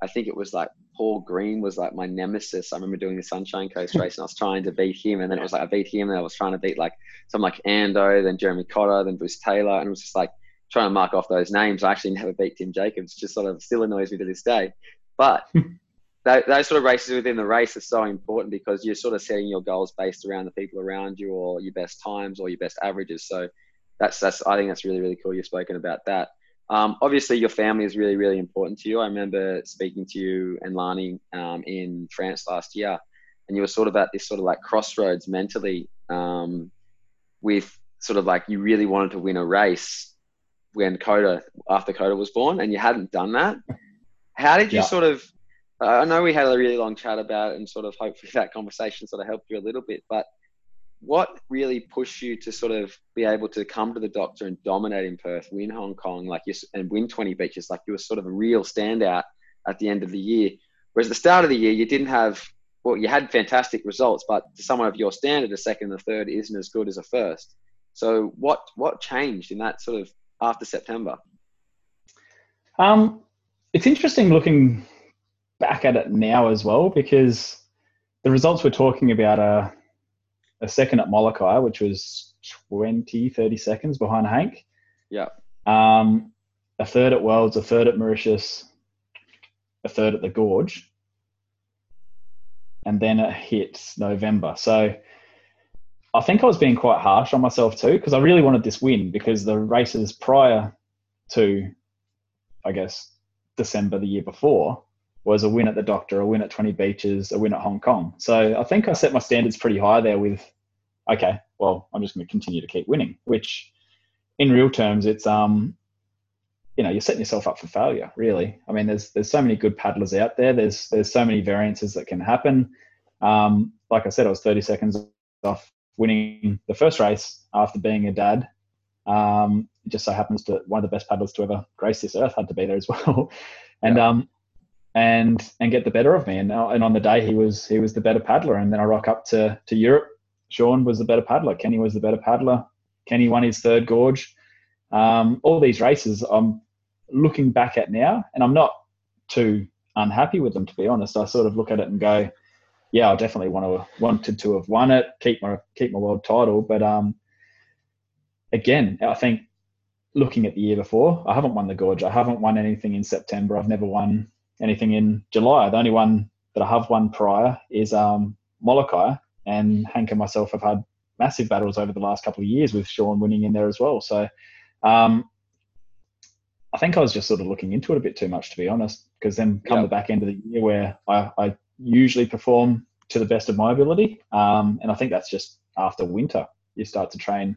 I think it was like Paul Green was like my nemesis. I remember doing the Sunshine Coast race and I was trying to beat him. And then it was like I beat him and I was trying to beat like some like Ando, then Jeremy Cotter, then Bruce Taylor. And it was just like trying to mark off those names. I actually never beat Tim Jacobs, just sort of still annoys me to this day. But those sort of races within the race are so important because you're sort of setting your goals based around the people around you or your best times or your best averages. So that's that's I think that's really really cool. You've spoken about that. Um, obviously, your family is really really important to you. I remember speaking to you and Lani um, in France last year, and you were sort of at this sort of like crossroads mentally um, with sort of like you really wanted to win a race when Coda after Coda was born, and you hadn't done that. How did you yeah. sort of I know we had a really long chat about it, and sort of hopefully that conversation sort of helped you a little bit. But what really pushed you to sort of be able to come to the doctor and dominate in Perth, win Hong Kong, like you and win 20 beaches, like you were sort of a real standout at the end of the year. Whereas at the start of the year, you didn't have well, you had fantastic results, but to someone of your standard, a second and a third isn't as good as a first. So what what changed in that sort of after September? Um, it's interesting looking back at it now as well because the results we're talking about are a second at Molokai, which was 20, 30 seconds behind Hank. Yeah. Um, a third at Worlds, a third at Mauritius, a third at the Gorge, and then it hits November. So I think I was being quite harsh on myself too because I really wanted this win because the races prior to, I guess, December the year before was a win at the Doctor, a win at 20 Beaches, a win at Hong Kong. So I think I set my standards pretty high there with, okay, well, I'm just going to continue to keep winning, which in real terms, it's, um, you know, you're setting yourself up for failure, really. I mean, there's, there's so many good paddlers out there. There's, there's so many variances that can happen. Um, like I said, I was 30 seconds off winning the first race after being a dad. Um, it just so happens that one of the best paddlers to ever grace this earth had to be there as well. and, yeah. um, and and get the better of me. And and on the day he was he was the better paddler. And then I rock up to to Europe. Sean was the better paddler. Kenny was the better paddler. Kenny won his third gorge. Um, all these races I'm looking back at now, and I'm not too unhappy with them to be honest. I sort of look at it and go, yeah, I definitely want to wanted to have won it, keep my keep my world title. But um, again, I think looking at the year before, I haven't won the gorge. I haven't won anything in September. I've never won anything in July. The only one that I have won prior is um, Molokai, and Hank and myself have had massive battles over the last couple of years with Sean winning in there as well. So um, I think I was just sort of looking into it a bit too much, to be honest, because then come the back end of the year where I, I, usually perform to the best of my ability, um, and I think that's just after winter you start to train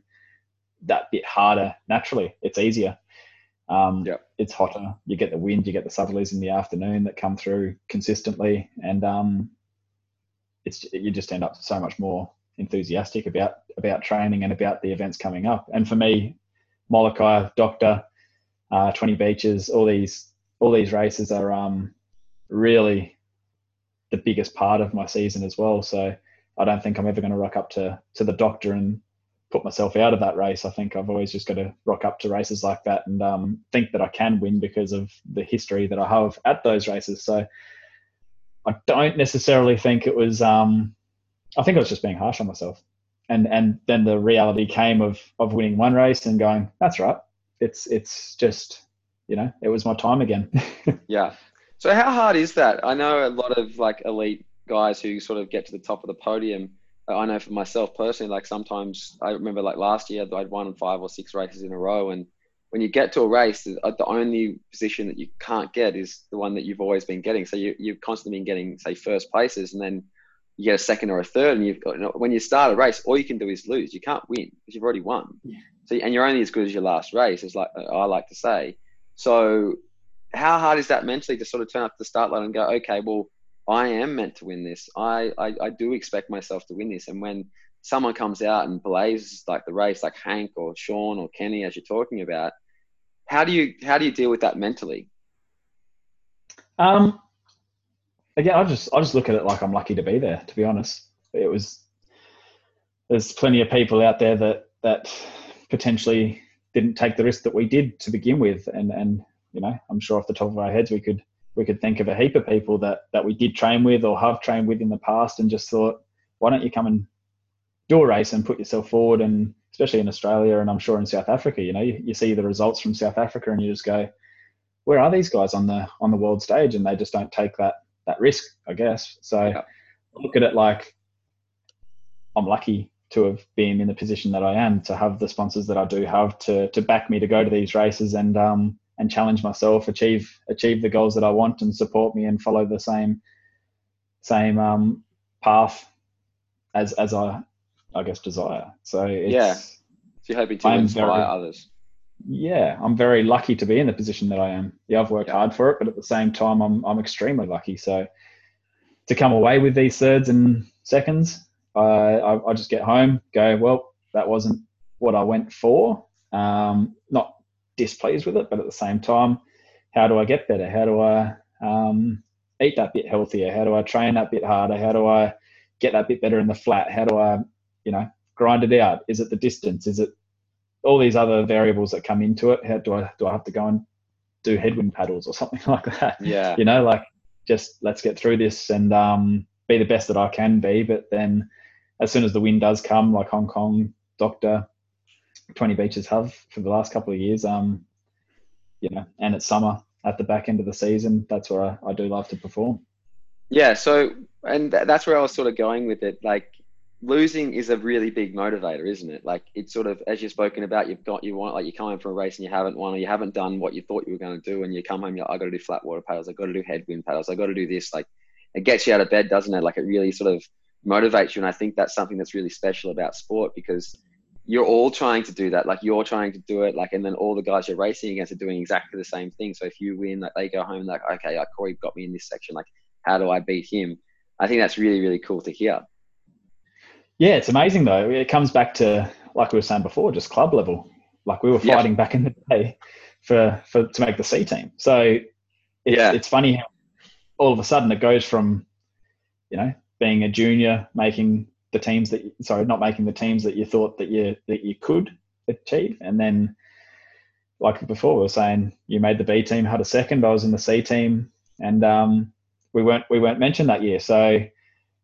that bit harder naturally. It's easier. Um, yep. It's hotter. You get the wind. You get the southerlies in the afternoon that come through consistently, and um, it's you just end up so much more enthusiastic about about training and about the events coming up. And for me, Molokai, Doctor, uh, Twenty Beaches, all these all these races are um, really the biggest part of my season as well. So I don't think I'm ever going to rock up to to the Doctor and put myself out of that race. I think I've always just got to rock up to races like that and um, think that I can win because of the history that I have at those races. So I don't necessarily think it was. Um, I think I was just being harsh on myself, and and then the reality came of of winning one race and going, that's right. It's it's just you know it was my time again. yeah. So how hard is that? I know a lot of like elite guys who sort of get to the top of the podium I know for myself personally, like sometimes I remember like last year I'd won five or six races in a row, and when you get to a race, uh, the only position that you can't get is the one that you've always been getting. So you, you've constantly been getting, say, first places, and then you get a second or a third, and you've got, you know, when you start a race, all you can do is lose. You can't win because you've already won. Yeah. So and you're only as good as your last race, is like I like to say. So how hard is that mentally to sort of turn up the start line and go, okay, well, I am meant to win this. I, I, I do expect myself to win this. And when someone comes out and blazes like the race, like Hank or Sean or Kenny, as you're talking about, how do you how do you deal with that mentally? Um, again, I just I just look at it like I'm lucky to be there. To be honest, it was there's plenty of people out there that that potentially didn't take the risk that we did to begin with, and and you know I'm sure off the top of our heads we could we could think of a heap of people that that we did train with or have trained with in the past and just thought why don't you come and do a race and put yourself forward and especially in Australia and I'm sure in South Africa. You know, you, you see the results from South Africa and you just go, where are these guys on the on the world stage? And they just don't take that that risk, I guess. So yeah. look at it like I'm lucky to have been in the position that I am, to have the sponsors that I do have to to back me to go to these races and um and challenge myself, achieve achieve the goals that I want, and support me and follow the same same um, path as as I I guess desire. So yeah, so you're hoping to I'm inspire very, others. Yeah, I'm very lucky to be in the position that I am. Yeah, I've worked yeah. hard for it, but at the same time, I'm I'm extremely lucky. So to come away with these thirds and seconds I, I just get home, go, well, that wasn't what I went for. Um, not displeased with it, but at the same time, how do I get better? How do I um, eat that bit healthier? How do I train that bit harder? How do I get that bit better in the flat? How do I, you know, grind it out? Is it the distance? Is it all these other variables that come into it? How do I do I have to go and do headwind paddles or something like that? Yeah. You know, like just let's get through this and um, be the best that I can be. But then as soon as the wind does come, like Hong Kong, Doctor, 20 beaches have for the last couple of years, um, you know, and it's summer at the back end of the season, that's where I, I do love to perform. Yeah. So, and that's where I was sort of going with it. Like, losing is a really big motivator, isn't it? Like, it's sort of as you've spoken about. You've got you want like you come home from a race and you haven't won, or you haven't done what you thought you were going to do, and you come home, you're like, I got to do flat water paddles, I got to do headwind paddles, I got to do this. Like, it gets you out of bed, doesn't it? Like, it really sort of motivates you. And I think that's something that's really special about sport because you're all trying to do that. Like you're trying to do it. Like, and then all the guys you're racing against are doing exactly the same thing. So if you win, like they go home, like, okay, like Corey got me in this section. Like, how do I beat him? I think that's really, really cool to hear. Yeah, it's amazing though. It comes back to like we were saying before, just club level. Like we were fighting yeah. back in the day for for to make the C team. So it's, yeah. it's funny how all of a sudden it goes from you know being a junior, making the teams that sorry, not making the teams that you thought that you that you could achieve, and then like before we were saying, you made the B team, had a second. I was in the C team, and um, we weren't we weren't mentioned that year. So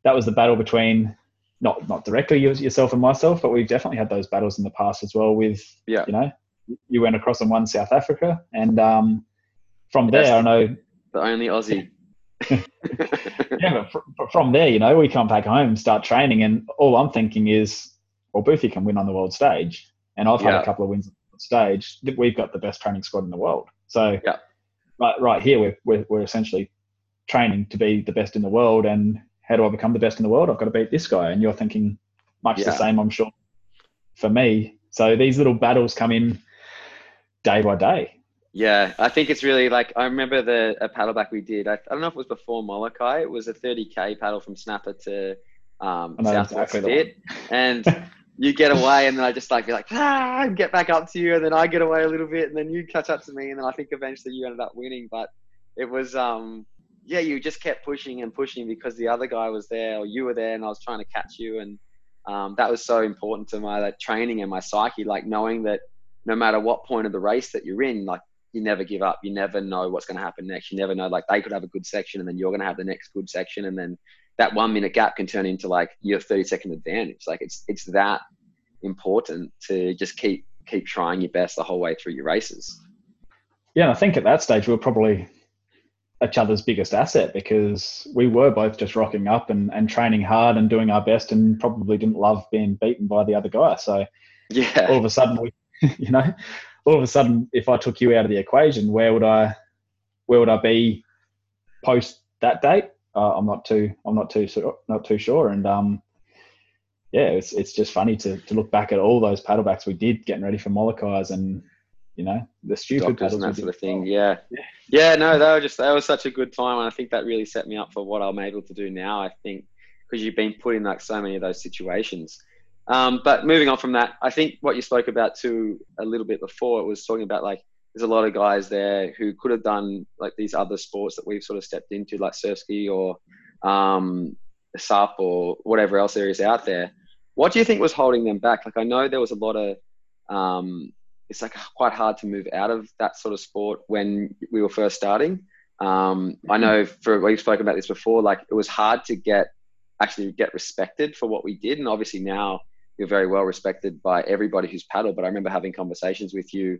that was the battle between not not directly yourself and myself, but we've definitely had those battles in the past as well. With yeah, you know, you went across and won South Africa, and um, from there, I know the only Aussie yeah, but from there, you know, we come back home, start training, and all I'm thinking is, well, Boothie can win on the world stage, and I've had yeah. a couple of wins on the stage. We've got the best training squad in the world. So, yeah. right, right here, we're, we're, we're essentially training to be the best in the world. And how do I become the best in the world? I've got to beat this guy. And you're thinking much yeah. the same, I'm sure, for me. So these little battles come in day by day. Yeah, I think it's really like I remember the a paddle back we did. I, I don't know if it was before Molokai. It was a 30k paddle from Snapper to um, South exactly and you get away, and then I just like be like ah, get back up to you, and then I get away a little bit, and then you catch up to me, and then I think eventually you ended up winning. But it was um yeah, you just kept pushing and pushing because the other guy was there or you were there, and I was trying to catch you, and um, that was so important to my like, training and my psyche, like knowing that no matter what point of the race that you're in, like you never give up. You never know what's going to happen next. You never know, like they could have a good section and then you're going to have the next good section. And then that one minute gap can turn into like your 30 second advantage. Like it's, it's that important to just keep, keep trying your best the whole way through your races. Yeah. I think at that stage, we are probably each other's biggest asset because we were both just rocking up and, and training hard and doing our best and probably didn't love being beaten by the other guy. So yeah, all of a sudden we, you know, all of a sudden, if I took you out of the equation, where would I, where would I be post that date? Uh, I'm not too, I'm not too, not too sure. And um, yeah, it's it's just funny to to look back at all those paddlebacks we did getting ready for Molokai's and you know the stupid and that sort of thing. Yeah. yeah, yeah, no, that was just that was such a good time, and I think that really set me up for what I'm able to do now. I think because you've been put in like so many of those situations. Um, but moving on from that, I think what you spoke about too a little bit before it was talking about like there's a lot of guys there who could have done like these other sports that we've sort of stepped into, like surf ski or um, SUP or whatever else there is out there. What do you think was holding them back? Like I know there was a lot of um, it's like quite hard to move out of that sort of sport when we were first starting. Um, I know for we've spoken about this before. Like it was hard to get actually get respected for what we did, and obviously now you're very well respected by everybody who's paddled. But I remember having conversations with you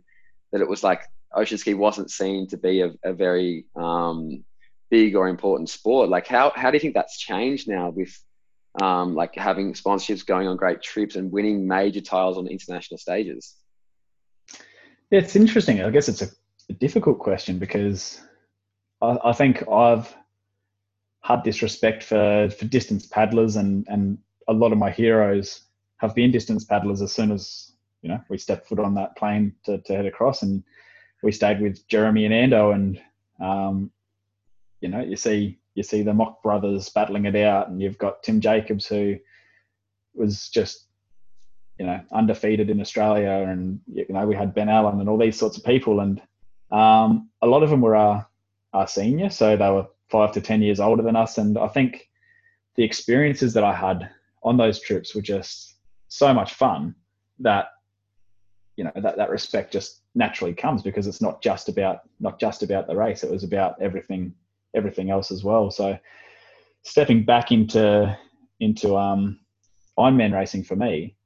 that it was like ocean ski wasn't seen to be a, a very um, big or important sport. Like how how do you think that's changed now with um, like having sponsorships, going on great trips, and winning major titles on international stages? It's interesting. I guess it's a, a difficult question because I, I, think I've had this respect for, for distance paddlers, and, and a lot of my heroes have been distance paddlers as soon as you know we stepped foot on that plane to, to head across, and we stayed with Jeremy and Ando, and um, you know you see you see the Mocke brothers battling it out, and you've got Tim Jacobs who was just you know undefeated in Australia, and you know we had Ben Allen and all these sorts of people, and um, a lot of them were our, our senior, so they were five to ten years older than us, and I think the experiences that I had on those trips were just so much fun that you know that that respect just naturally comes because it's not just about not just about the race; it was about everything everything else as well. So stepping back into into um, Ironman racing for me,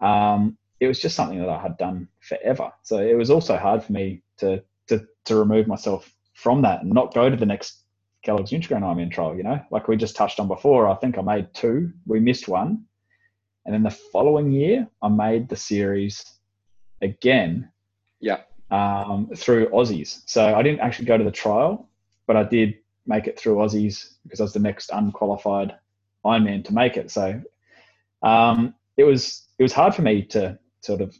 um, it was just something that I had done forever. So it was also hard for me to to to remove myself from that and not go to the next Kellogg's Nutrigrain Ironman trial. You know, like we just touched on before. I think I made two. We missed one, and then the following year I made the series again. Yeah. Um, through Aussies. So I didn't actually go to the trial, but I did make it through Aussies because I was the next unqualified Ironman to make it. So um, it was it was hard for me to sort of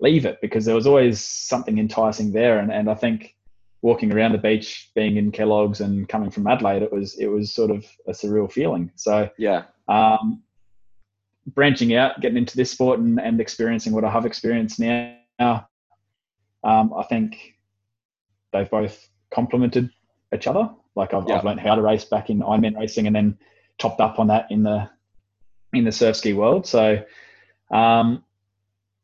leave it because there was always something enticing there, and, and I think walking around the beach, being in Kellogg's and coming from Adelaide, it was it was sort of a surreal feeling. So yeah, um, branching out, getting into this sport and, and experiencing what I have experienced now, um, I think they've both complemented each other. Like I've, yeah. I've learned how to race back in Ironman racing, and then topped up on that in the in the surf ski world. So um,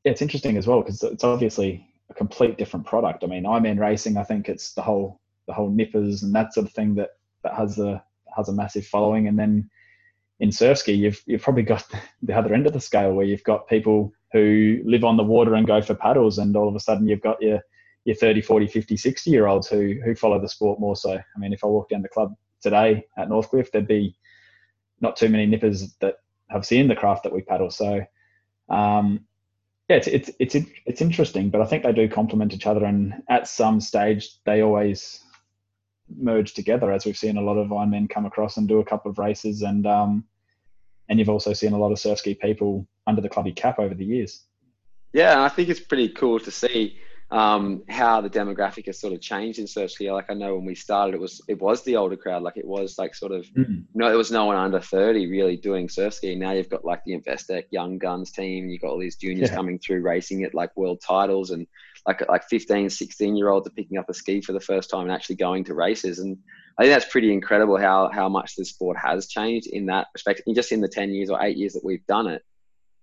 yeah, it's interesting as well because it's obviously a complete different product. I mean, Ironman racing, I think it's the whole the whole nippers and that sort of thing that that has a has a massive following, and then in surf ski, you've you've probably got the other end of the scale where you've got people who live on the water and go for paddles, and all of a sudden you've got your your 30, 40, 50, 60 year olds who who follow the sport more so. I mean, if I walk down the club today at Northcliffe, there'd be not too many nippers that have seen the craft that we paddle. So, um, yeah, it's, it's it's it's interesting, but I think they do complement each other, and at some stage they always merge together, as we've seen a lot of Ironmen come across and do a couple of races, and um, and you've also seen a lot of surf ski people under the clubby cap over the years. Yeah, I think it's pretty cool to see um, how the demographic has sort of changed in surf ski. Like I know when we started, it was it was the older crowd. Like it was like sort of mm. no, there was no one under thirty really doing surf ski. Now you've got like the Investec Young Guns team. You've got all these juniors yeah. coming through racing at like world titles and like like 15, 16 year olds are picking up a ski for the first time and actually going to races. And I think that's pretty incredible how how much the sport has changed in that respect. Just in the ten years or eight years that we've done it,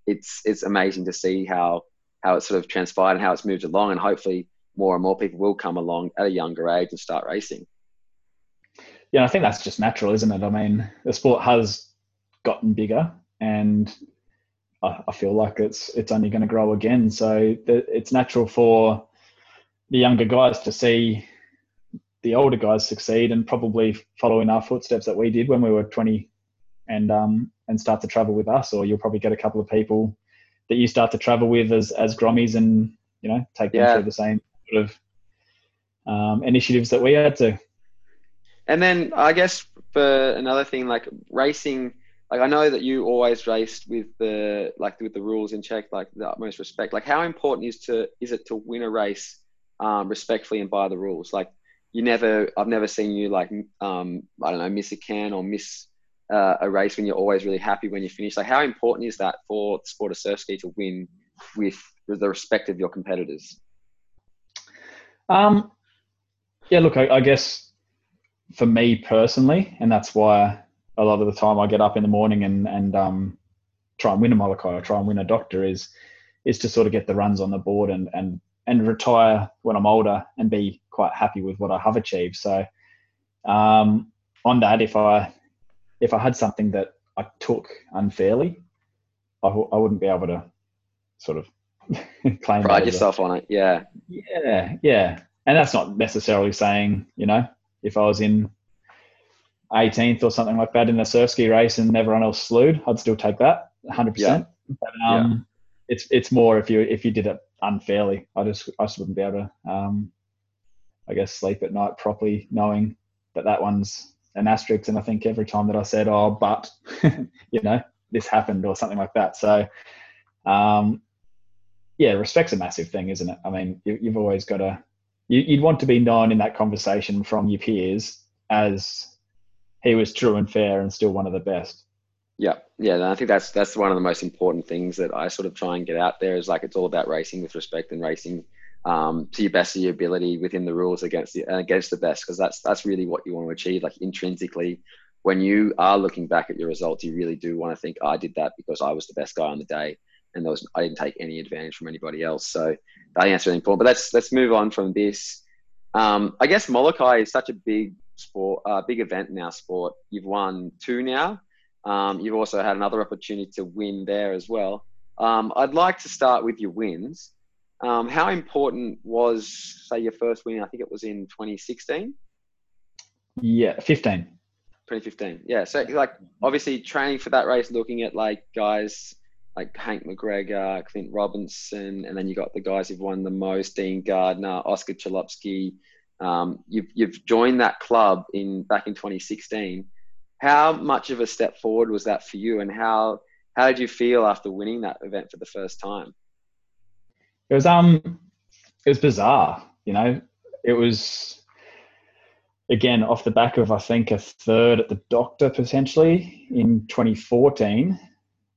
it's it's amazing to see how how it's sort of transpired and how it's moved along. And hopefully, more and more people will come along at a younger age and start racing. Yeah, I think that's just natural, isn't it? I mean, the sport has gotten bigger, and I, feel like it's it's only going to grow again. So it's natural for the younger guys to see the older guys succeed and probably follow in our footsteps that we did when we were 20 and um and start to travel with us or you'll probably get a couple of people that you start to travel with as as grommies and you know take them yeah. through the same sort of um, initiatives that we had to. And then I guess for another thing like racing, like I know that you always raced with the like with the rules in check, like the utmost respect. Like how important is to is it to win a race um, respectfully and by the rules? Like you never, I've never seen you like um, I don't know miss a can or miss uh, a race when you're always really happy when you finish? Like, how important is that for the sport of surf ski to win with, the respect of your competitors? Um, yeah, look, I, I, guess for me personally, and that's why a lot of the time I get up in the morning and and um, try and win a Molokai or try and win a Doctor is is to sort of get the runs on the board and and and retire when I'm older and be quite happy with what I have achieved. So um, on that, if I if I had something that I took unfairly, I, I wouldn't be able to sort of claim pride yourself on it. Yeah, yeah, yeah. And that's not necessarily saying you know if I was in 18th or something like that in a surf ski race and everyone else slewed, I'd still take that 100. Yeah. percent But um, yeah. it's it's more if you if you did it unfairly, I just I just wouldn't be able to um, I guess sleep at night properly knowing that that one's an asterisk. And I think every time that I said, oh, but you know this happened or something like that. So um, yeah, respect's a massive thing, isn't it? I mean, you, have always got to you, would want to be known in that conversation from your peers as he was true and fair and still one of the best. Yeah, yeah, I think that's that's one of the most important things that I sort of try and get out there is like it's all about racing with respect and racing um, to your best of your ability within the rules against the against the best because that's that's really what you want to achieve. Like intrinsically, when you are looking back at your results, you really do want to think I did that because I was the best guy on the day and there was I didn't take any advantage from anybody else. So I think that's really important. But let's let's move on from this. Um, I guess Molokai is such a big sport, uh, big event in our sport. You've won two now. Um, you've also had another opportunity to win there as well. Um, I'd like to start with your wins. Um, how important was, say, your first win? I think it was in 2016. Yeah, 15. 2015. Yeah. So, like, obviously, training for that race, looking at like guys like Hank McGregor, Clint Robinson, and then you got the guys who've won the most: Dean Gardner, Oscar Chalupsky. Um, you've you've joined that club in back in 2016. How much of a step forward was that for you, and how how did you feel after winning that event for the first time? It was um, it was bizarre. You know, it was again off the back of I think a third at the Doctor potentially in 2014,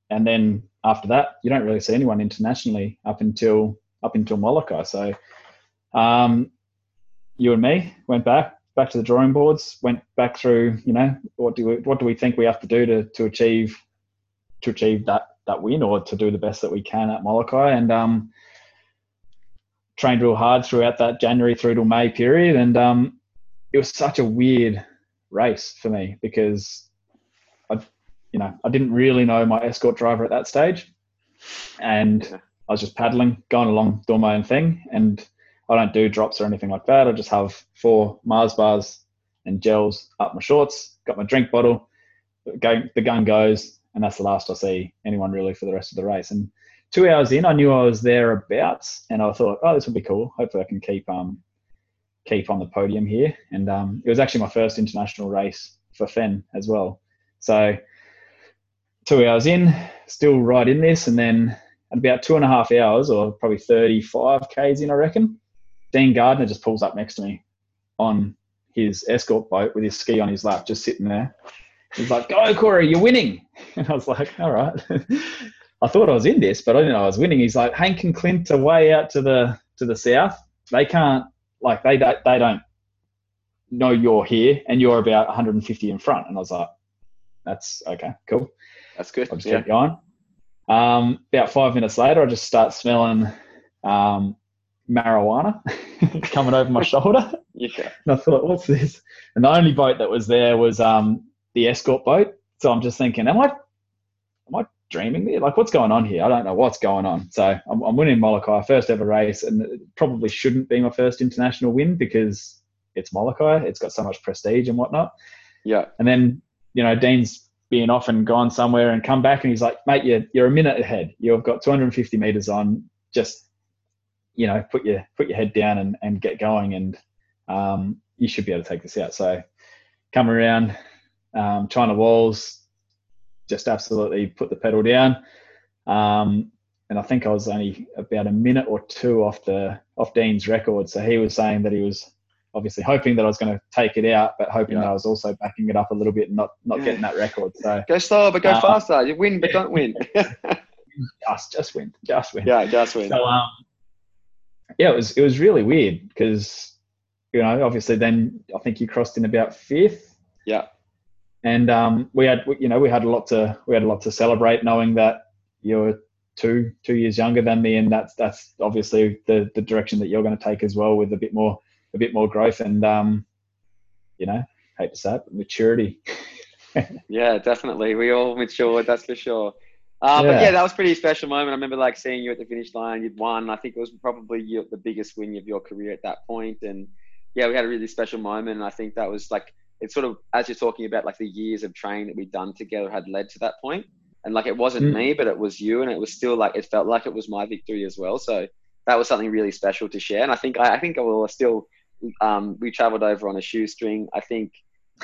and then after that, you don't really see anyone internationally up until up until Molokai. So, um, you and me went back back to the drawing boards, went back through. You know, what do we what do we think we have to do to to achieve to achieve that that win or to do the best that we can at Molokai and um, trained real hard throughout that January through to May period. And um, it was such a weird race for me because I you know, I didn't really know my escort driver at that stage, and I was just paddling, going along, doing my own thing. And I don't do drops or anything like that. I just have four Mars bars and gels up my shorts. Got my drink bottle. the gun goes, and that's the last I see anyone really for the rest of the race. And two hours in, I knew I was thereabouts, and I thought, oh, this will be cool. Hopefully, I can keep um keep on the podium here. And um, it was actually my first international race for Fenn as well. So two hours in, still right in this, and then about two and a half hours, or probably 35 k's in, I reckon, Dean Gardner just pulls up next to me on his escort boat with his ski on his lap, just sitting there. He's like, "Go, Corey, you're winning!" And I was like, "All right." I thought I was in this, but I didn't know I was winning. He's like, "Hank and Clint are way out to the to the south. They can't like they they don't know you're here, and you're about 150 in front." And I was like, "That's okay, cool." That's good. I'll just yeah. keep going. Um, about five minutes later, I just start smelling um, marijuana coming over my shoulder. Yeah. And I thought, what's this? And the only boat that was there was um, the escort boat. So I'm just thinking, am I, am I dreaming there? Like, what's going on here? I don't know what's going on. So I'm, I'm winning Molokai, first ever race, and it probably shouldn't be my first international win because it's Molokai. It's got so much prestige and whatnot. Yeah. And then, you know, Dean's being off and gone somewhere and come back and he's like, mate, you're, you're a minute ahead. You've got 250 meters on. Just, you know, put your put your head down and, and get going, and um, you should be able to take this out. So, come around um, China walls, just absolutely put the pedal down. Um, and I think I was only about a minute or two off the off Dean's record. So he was saying that he was obviously hoping that I was going to take it out, but hoping yeah. that I was also backing it up a little bit and not not yeah. getting that record. So go slower, but go um, faster. You win, but don't win. just just win, just win. Yeah, just win. So um, yeah, it was it was really weird because you know obviously then I think you crossed in about fifth. Yeah. And um, we had you know we had a lot to we had a lot to celebrate knowing that you're two two years younger than me and that's that's obviously the the direction that you're going to take as well with a bit more a bit more growth and um, you know, hate to say it, but maturity. yeah, definitely. We all matured, that's for sure. Uh, yeah. But yeah, that was pretty special moment. I remember like seeing you at the finish line. You'd won. I think it was probably your, the biggest win of your career at that point. And yeah, we had a really special moment. And I think that was like it's sort of as you're talking about like the years of training that we'd done together had led to that point. And like it wasn't mm. me, but it was you, and it was still like it felt like it was my victory as well. So that was something really special to share. And I think I, I think I will still. Um, we travelled over on a shoestring. I think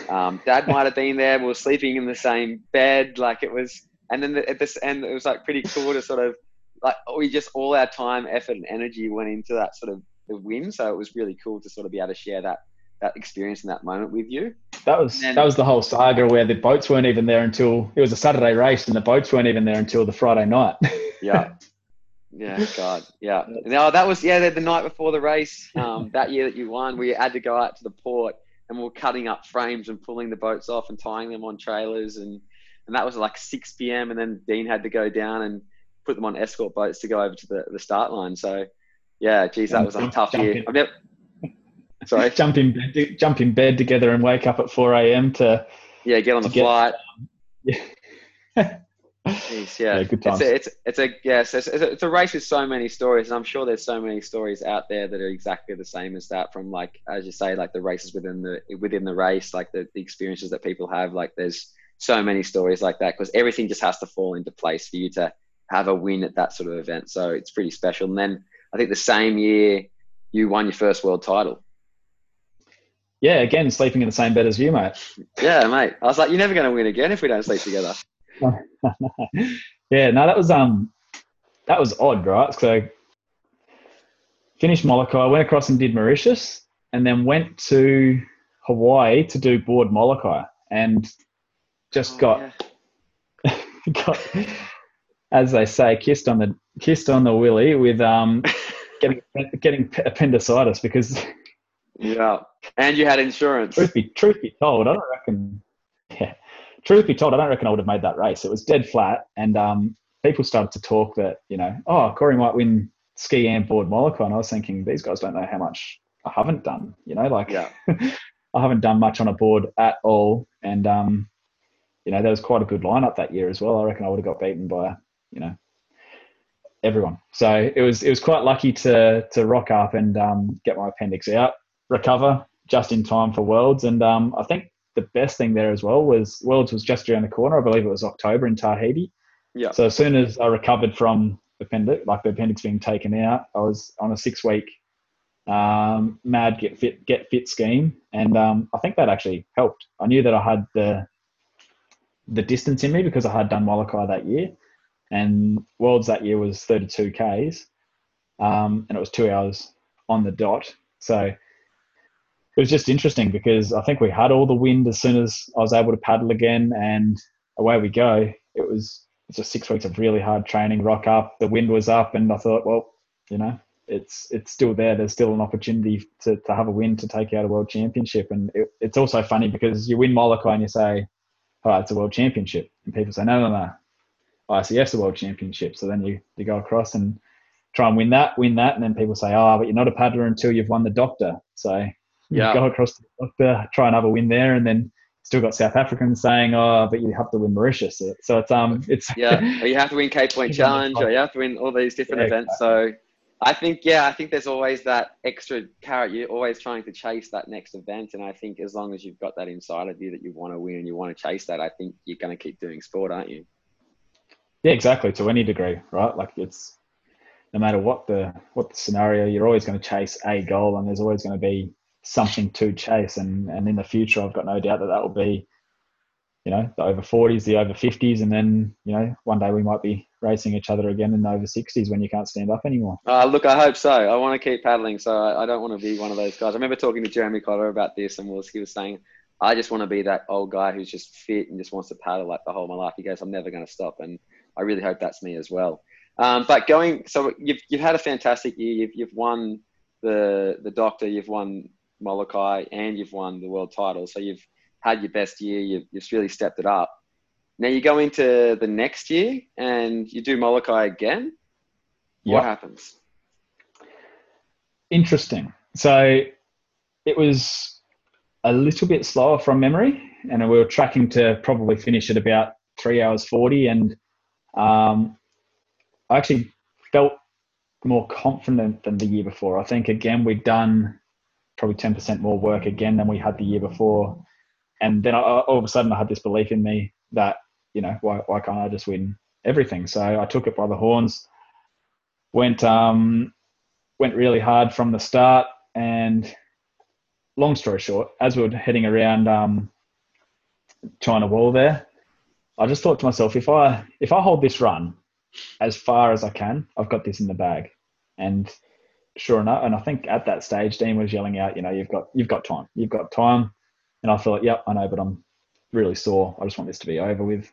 um, Dad might have been there. We were sleeping in the same bed. Like it was, and then at this end, it was like pretty cool to sort of like we just all our time, effort, and energy went into that sort of the win. So it was really cool to sort of be able to share that that experience in that moment with you. That was then, that was the whole saga where the boats weren't even there until it was a Saturday race, and the boats weren't even there until the Friday night. yeah, yeah, God, yeah. No, that was yeah the, the night before the race. Um, that year that you won, we had to go out to the port and we we're cutting up frames and pulling the boats off and tying them on trailers and and that was like 6 p.m. and then Dean had to go down and put them on escort boats to go over to the, the start line. So yeah, geez, that was a tough year. I've never, Sorry. jump in bed, jump in bed together and wake up at 4 a.m. to yeah get on the get, flight. Yeah. Jeez, yeah. yeah, good times. It's a, it's, it's a yes, it's, it's, a, it's a race with so many stories, and I'm sure there's so many stories out there that are exactly the same as that. From like as you say, like the races within the within the race, like the, the experiences that people have. Like there's so many stories like that because everything just has to fall into place for you to have a win at that sort of event. So it's pretty special. And then I think the same year you won your first world title. Yeah, again, sleeping in the same bed as you, mate. Yeah, mate. I was like, you're never going to win again if we don't sleep together. yeah, no, that was um, that was odd, right? So finished Molokai, went across and did Mauritius, and then went to Hawaii to do board Molokai, and just oh, got yeah. got, as they say, kissed on the kissed on the willy with um, getting getting appendicitis because yeah, and you had insurance. Truth be, truth be told, I don't reckon. Yeah, truth be told, I don't reckon I would have made that race. It was dead flat, and um, people started to talk that you know, oh, Corey might win ski and board Molokai, and I was thinking these guys don't know how much I haven't done. You know, like yeah. I haven't done much on a board at all, and um, you know, there was quite a good lineup that year as well. I reckon I would have got beaten by you know everyone. So it was it was quite lucky to to rock up and um, get my appendix out recover just in time for Worlds. And um, I think the best thing there as well was Worlds was just around the corner. I believe it was October in Tahiti. Yeah. So as soon as I recovered from appendix, like the appendix being taken out, I was on a six week um, mad get fit get fit scheme, and um, I think that actually helped. I knew that I had the the distance in me because I had done Molokai that year, and Worlds that year was 32 k's, um, and it was two hours on the dot. So it was just interesting because I think we had all the wind as soon as I was able to paddle again, and away we go. It was just six weeks of really hard training. Rock up, the wind was up, and I thought, well, you know, it's it's still there. There's still an opportunity to, to have a win to take out a world championship, and it, it's also funny because you win Molokai and you say, "Oh, it's a world championship," and people say, "No, no, no, ICF's a world championship." So then you you go across and try and win that, win that, and then people say, "Oh, but you're not a paddler until you've won the doctor." So yeah. go across to the doctor, try and have a win there, and then still got South Africans saying, "Oh, but you have to win Mauritius." So it's um, it's yeah, or you have to win Cape Point Challenge, or you have to win all these different yeah, events. Exactly. So I think yeah, I think there's always that extra carrot. You're always trying to chase that next event, and I think as long as you've got that inside of you that you want to win and you want to chase that, I think you're going to keep doing sport, aren't you? Yeah, exactly. To any degree, right? Like it's no matter what the what the scenario, you're always going to chase a goal, and there's always going to be something to chase. And, and in the future, I've got no doubt that that will be, you know, the over 40s, the over 50s, and then, you know, one day we might be racing each other again in the over 60s when you can't stand up anymore. Uh, look, I hope so. I want to keep paddling, so I, I don't want to be one of those guys. I remember talking to Jeremy Cotter about this, and was, he was saying, I just want to be that old guy who's just fit and just wants to paddle like the whole of my life. He goes, I'm never going to stop. And I really hope that's me as well. Um, but going, so you've, you've had a fantastic year. You've, you've won the, the doctor, you've won Molokai and you've won the world title. So you've had your best year. You've, you've really stepped it up. Now you go into the next year and you do Molokai again. What happens? Interesting. So it was a little bit slower from memory, and we were tracking to probably finish at about three hours 40. And um, I actually felt more confident than the year before. I think again we'd done probably ten percent more work again than we had the year before, and then I, all of a sudden I had this belief in me that you know why why can't I just win everything? So I took it by the horns, went um, went really hard from the start, and long story short, as we were heading around um, China Wall there, I just thought to myself, if I if I hold this run as far as I can, I've got this in the bag. And sure enough, and I think at that stage, Dean was yelling out, you know, you've got you've got time, you've got time. And I thought, yep, I know, but I'm really sore. I just want this to be over with.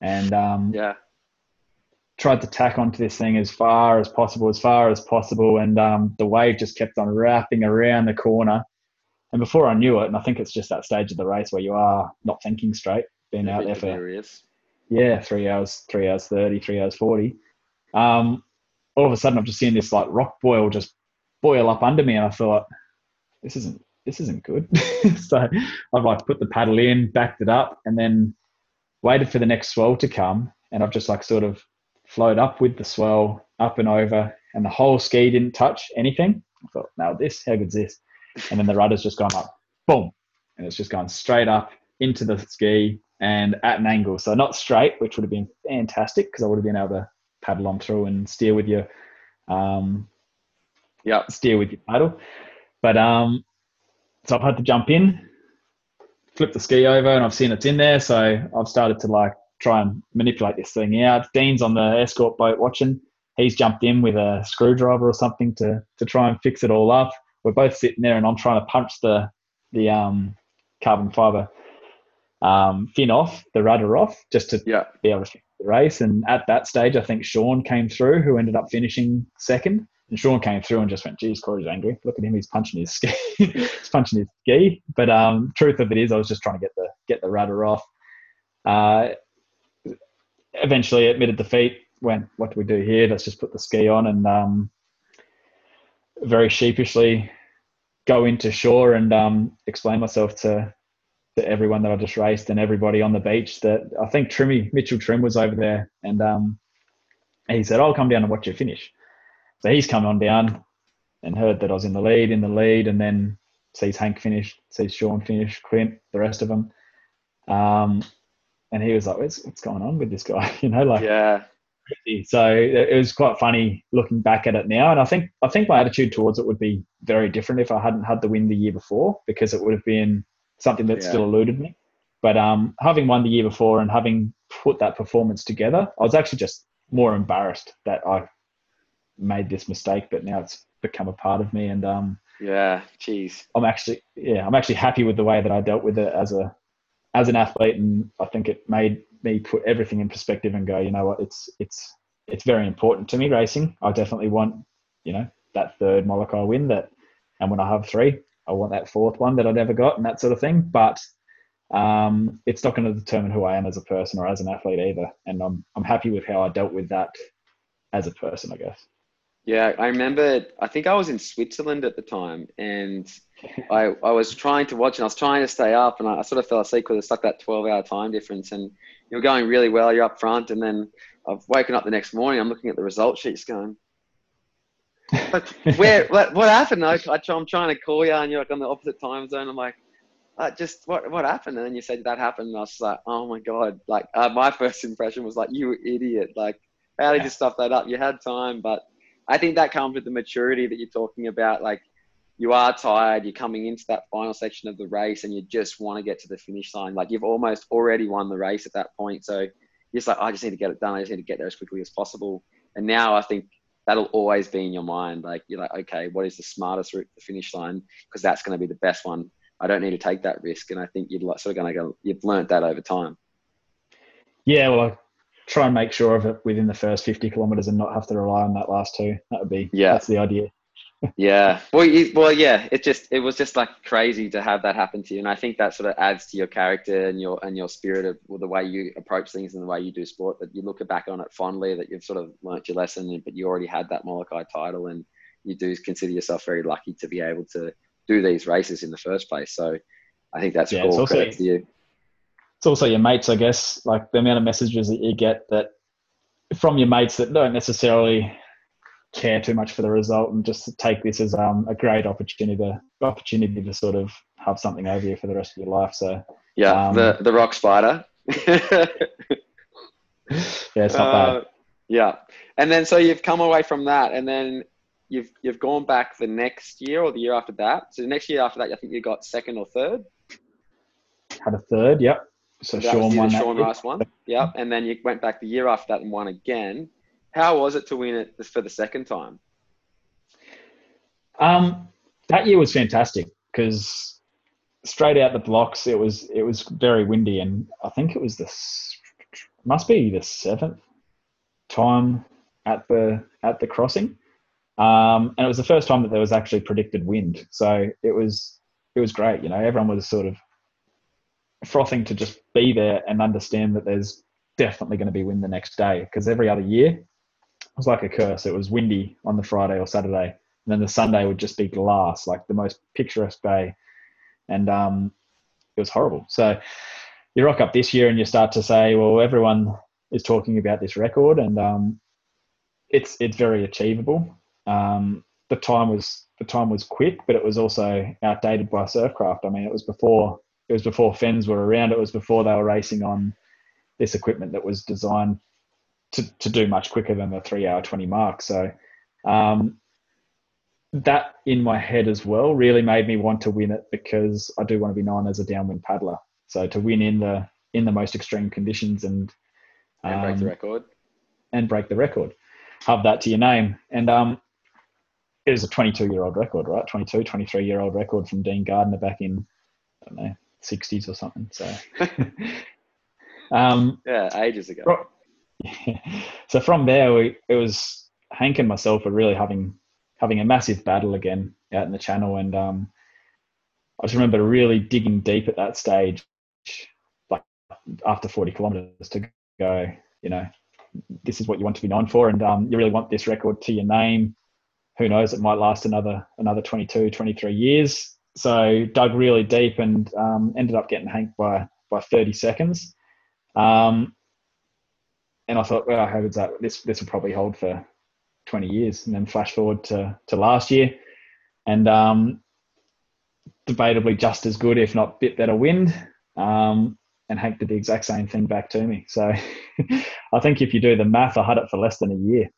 And um, yeah, tried to tack onto this thing as far as possible, as far as possible, and um, the wave just kept on wrapping around the corner. And before I knew it, and I think it's just that stage of the race where you are not thinking straight, been out there for yeah, three hours, three hours thirty, three hours forty. Um, all of a sudden, I'm just seeing this like rock boil just boil up under me, and I thought, this isn't this isn't good. so I've like put the paddle in, backed it up, and then waited for the next swell to come, and I've just like sort of flowed up with the swell, up and over, and the whole ski didn't touch anything. I thought, now this, how good's this? And then the rudder's just gone up, boom, and it's just gone straight up into the ski and at an angle. So not straight, which would have been fantastic because I would have been able to paddle on through and steer with your, um, yeah, steer with your paddle. But um, so I've had to jump in, flip the ski over, and I've seen it's in there. So I've started to like try and manipulate this thing out. Dean's on the escort boat watching. He's jumped in with a screwdriver or something to to try and fix it all up. We're both sitting there, and I'm trying to punch the the um, carbon fiber um, fin off, the rudder off, just to yeah. be able to finish the race. And at that stage, I think Sean came through, who ended up finishing second. And Sean came through and just went, "Geez, Corey's angry. Look at him; he's punching his ski. he's punching his ski." But um, truth of it is, I was just trying to get the get the rudder off. Uh, eventually, admitted defeat. Went, "What do we do here? Let's just put the ski on." And um, very sheepishly go into shore and um, explain myself to to everyone that I just raced and everybody on the beach that I think Trimmy, Mitchell Trim was over there and um, he said, I'll come down and watch you finish. So he's come on down and heard that I was in the lead, in the lead, and then sees Hank finish, sees Sean finish, Clint, the rest of them. Um, and he was like, what's, what's going on with this guy? you know, like, yeah. So it was quite funny looking back at it now. And I think, I think my attitude towards it would be very different if I hadn't had the win the year before, because it would have been, something that yeah. still eluded me. But um, having won the year before and having put that performance together, I was actually just more embarrassed that I made this mistake. But now it's become a part of me, and um, yeah, geez, I'm actually yeah, I'm actually happy with the way that I dealt with it as a as an athlete, and I think it made me put everything in perspective and go, you know what, it's it's it's very important to me racing. I definitely want you know that third Molokai win that, and when I have three, I want that fourth one that I never got and that sort of thing. But um, it's not going to determine who I am as a person or as an athlete either. And I'm I'm happy with how I dealt with that as a person, I guess. Yeah, I remember. I think I was in Switzerland at the time, and I I was trying to watch, and I was trying to stay up, and I, I sort of fell asleep because it's like that twelve hour time difference, and you're going really well, you're up front, and then I've woken up the next morning, I'm looking at the result sheets, going, but where what, what happened? I, am trying to call you, and you're like on the opposite time zone. I'm like, uh, just what what happened? And then you said that happened, and I was like, oh my god! Like uh, my first impression was like, you idiot! Like how did you stuff that up? You had time, but I think that comes with the maturity that you're talking about. Like you are tired, you're coming into that final section of the race, and you just want to get to the finish line. Like you've almost already won the race at that point, so you're just like, I just need to get it done. I just need to get there as quickly as possible. And now I think that'll always be in your mind. Like you're like, okay, what is the smartest route to the finish line? Because that's going to be the best one. I don't need to take that risk. And I think you're sort of going to go, you've learned that over time. Yeah, well, try and make sure of it within the first 50 kilometers and not have to rely on that last two. That would be, yeah, that's the idea yeah. Well, you, well, yeah. It just it was just like crazy to have that happen to you, and I think that sort of adds to your character and your and your spirit of well, the way you approach things and the way you do sport. That you look back on it fondly, that you've sort of learnt your lesson, but you already had that Molokai title, and you do consider yourself very lucky to be able to do these races in the first place. So, I think that's yeah, all also, credit to you. It's also your mates, I guess. Like the amount of messages that you get that from your mates that don't necessarily care too much for the result and just take this as um, a great opportunity to opportunity to sort of have something over you for the rest of your life. So yeah, um, the the rock spider. yeah, it's not uh, bad. Yeah, and then so you've come away from that, and then you've you've gone back the next year or the year after that. So the next year after that, I think you got second or third. Had a third, yep. So, so Sean won. Sean Rice won, yep. And then you went back the year after that and won again. How was it to win it for the second time? Um, that year was fantastic because straight out the blocks, it was it was very windy, and I think it was the must be the seventh time at the at the crossing, um, and it was the first time that there was actually predicted wind. So it was it was great. You know, everyone was sort of frothing to just be there and understand that there's definitely going to be wind the next day because every other year it was like a curse. It was windy on the Friday or Saturday, and then the Sunday would just be glass, like the most picturesque day, and um, it was horrible. So you rock up this year and you start to say, well, everyone is talking about this record, and um, it's it's very achievable. Um, the time was the time was quick, but it was also outdated by Surfcraft. I mean, it was before it was before Fenns were around. It was before they were racing on this equipment that was designed to, to do much quicker than the three hour 20 mark. So um, that in my head as well really made me want to win it because I do want to be known as a downwind paddler. So to win in the in the most extreme conditions and um, and break the um, record and break the record, have that to your name. And um, it was a 22 year old record, right? 22, 23 year old record from Dean Gardiner back in I don't know 60s or something. So um, yeah, ages ago. so from there, we, it was Hank and myself were really having having a massive battle again out in the channel, and um, I just remember really digging deep at that stage, like after 40 kilometers to go, you know, this is what you want to be known for, and um, you really want this record to your name. Who knows? It might last another another 22, 23 years. So dug really deep and um, ended up getting Hank by by 30 seconds. Um, and I thought, well, how good's that? This this will probably hold for 20 years. And then flash forward to, to last year, and um, debatably just as good, if not bit better wind. Um, and Hank did the exact same thing back to me. So I think if you do the math, I had it for less than a year.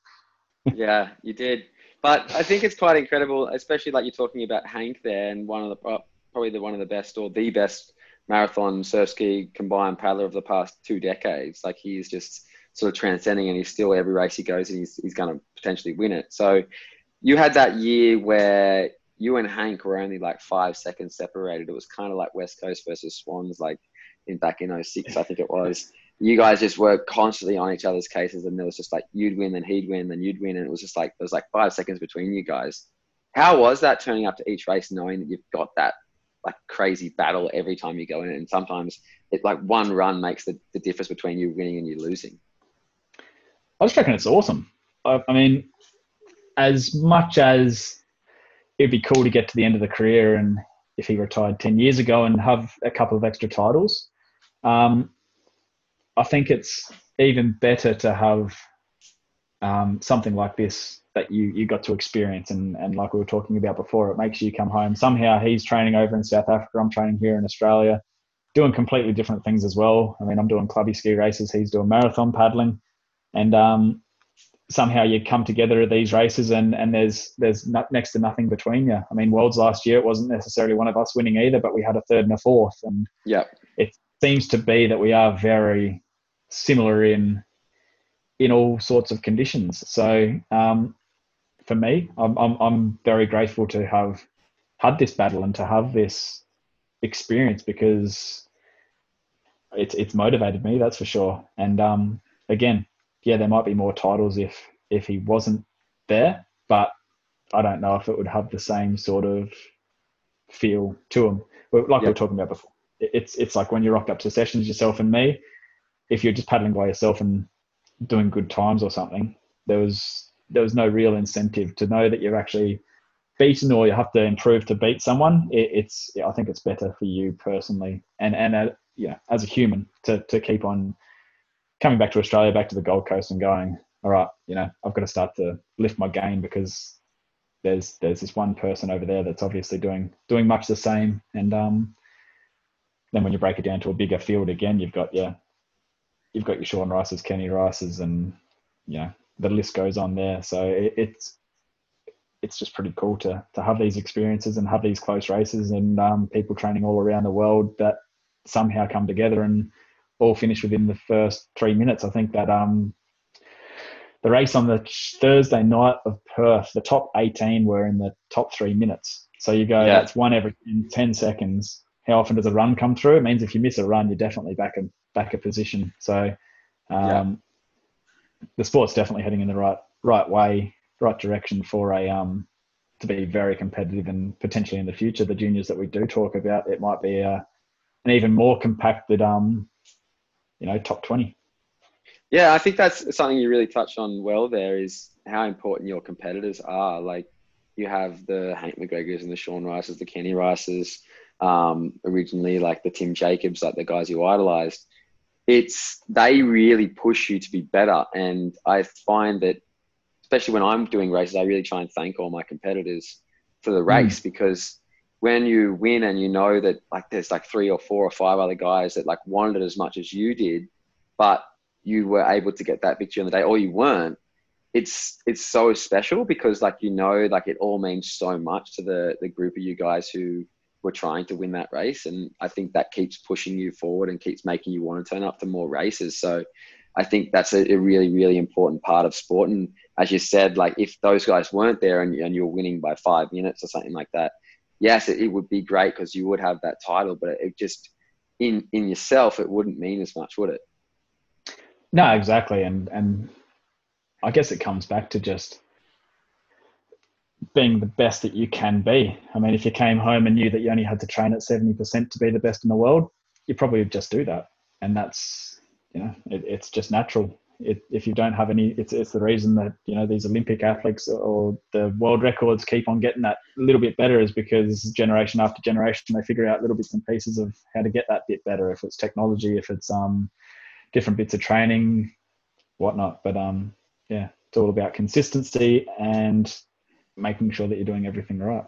yeah, you did. But I think it's quite incredible, especially like you're talking about Hank there, and one of the uh, probably the one of the best or the best marathon surf ski combined paddler of the past two decades. Like he's just sort of transcending and he's still every race he goes and he's, he's going to potentially win it. So you had that year where you and Hank were only like five seconds separated. It was kind of like West Coast versus Swans, like in back in 06, I think it was. You guys just were constantly on each other's cases, and there was just like you'd win, then he'd win, then you'd win, and it was just like there was like five seconds between you guys. How was that turning up to each race, knowing that you've got that like crazy battle every time you go in, and sometimes it like one run makes the, the difference between you winning and you losing. I just reckon it's awesome. I, I mean, as much as it'd be cool to get to the end of the career and if he retired 10 years ago and have a couple of extra titles, um, I think it's even better to have um, something like this that you, you got to experience. And, and like we were talking about before, it makes you come home. Somehow he's training over in South Africa, I'm training here in Australia, doing completely different things as well. I mean, I'm doing clubby ski races, he's doing marathon paddling and um, somehow you come together at these races and, and there's there's not, next to nothing between you. I mean, Worlds last year it wasn't necessarily one of us winning either, but we had a third and a fourth, and yeah, it seems to be that we are very similar in in all sorts of conditions. So um, for me, I'm, I'm I'm very grateful to have had this battle and to have this experience because it's it's motivated me, that's for sure. And um, again, yeah, there might be more titles if if he wasn't there, but I don't know if it would have the same sort of feel to him. Like yep. we were talking about before, it's it's like when you rocked up to sessions yourself and me. If you're just paddling by yourself and doing good times or something, there was there was no real incentive to know that you're actually beaten or you have to improve to beat someone. It, it's I think it's better for you personally and and uh, yeah as a human to to keep on coming back to Australia, back to the Gold Coast, and going, all right, you know, I've got to start to lift my game because there's there's this one person over there that's obviously doing doing much the same, and um, then when you break it down to a bigger field again, you've got yeah, you've got your Sean Rices, Kenny Rices, and you know the list goes on there. So it, it's it's just pretty cool to to have these experiences and have these close races and um, people training all around the world that somehow come together and all finish within the first three minutes. I think that um, the race on the Thursday night of Perth, the top 18 were in the top three minutes. So you go, yeah. that's one every 10 seconds. How often does a run come through? It means if you miss a run, you're definitely back a back a position. So um, yeah. the sport's definitely heading in the right right way, right direction for a um, to be very competitive and potentially in the future, the juniors that we do talk about, it might be a, an even more compacted, um, you know, top 20. Yeah, I think that's something you really touched on well there is how important your competitors are. Like you have the Hank McGregors and the Sean Rices, the Kenny Rices, um, originally like the Tim Jacobs, like the guys you idolized. It's they really push you to be better. And I find that especially when I'm doing races, I really try and thank all my competitors for the race mm. because when you win and you know that like there's like three or four or five other guys that like wanted it as much as you did, but you were able to get that victory on the day or you weren't it's it's so special because like you know like it all means so much to the the group of you guys who were trying to win that race and i think that keeps pushing you forward and keeps making you want to turn up to more races. So i think that's a, a really really important part of sport. And as you said like if those guys weren't there and, and you're winning by five minutes or something like that yes it, it would be great because you would have that title but it, it just in in yourself it wouldn't mean as much would it? No, exactly, and and I guess it comes back to just being the best that you can be. I mean, if you came home and knew that you only had to train at seventy percent to be the best in the world, you probably would just do that, and that's you know, it, it's just natural. It, if you don't have any, it's it's the reason that you know these Olympic athletes or the world records keep on getting that little bit better is because generation after generation they figure out little bits and pieces of how to get that bit better. If it's technology, if it's um different bits of training, whatnot. But um, yeah, it's all about consistency and making sure that you're doing everything right.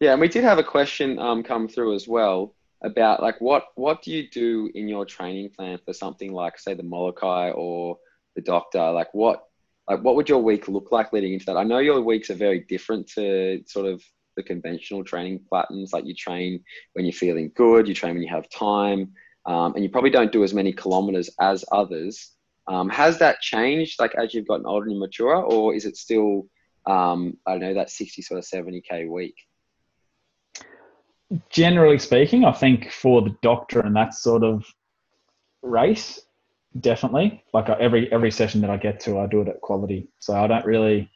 Yeah, and we did have a question um, come through as well about like what what do you do in your training plan for something like say the Molokai or the Doctor? Like what like what would your week look like leading into that? I know your weeks are very different to sort of the conventional training patterns. Like you train when you're feeling good, you train when you have time um, and you probably don't do as many kilometers as others. Um, has that changed like as you've gotten older and mature, or is it still um, I don't know that sixty sort of seventy k week? Generally speaking, I think for the doctor and that sort of race, definitely. Like every every session that I get to, I do it at quality. So I don't really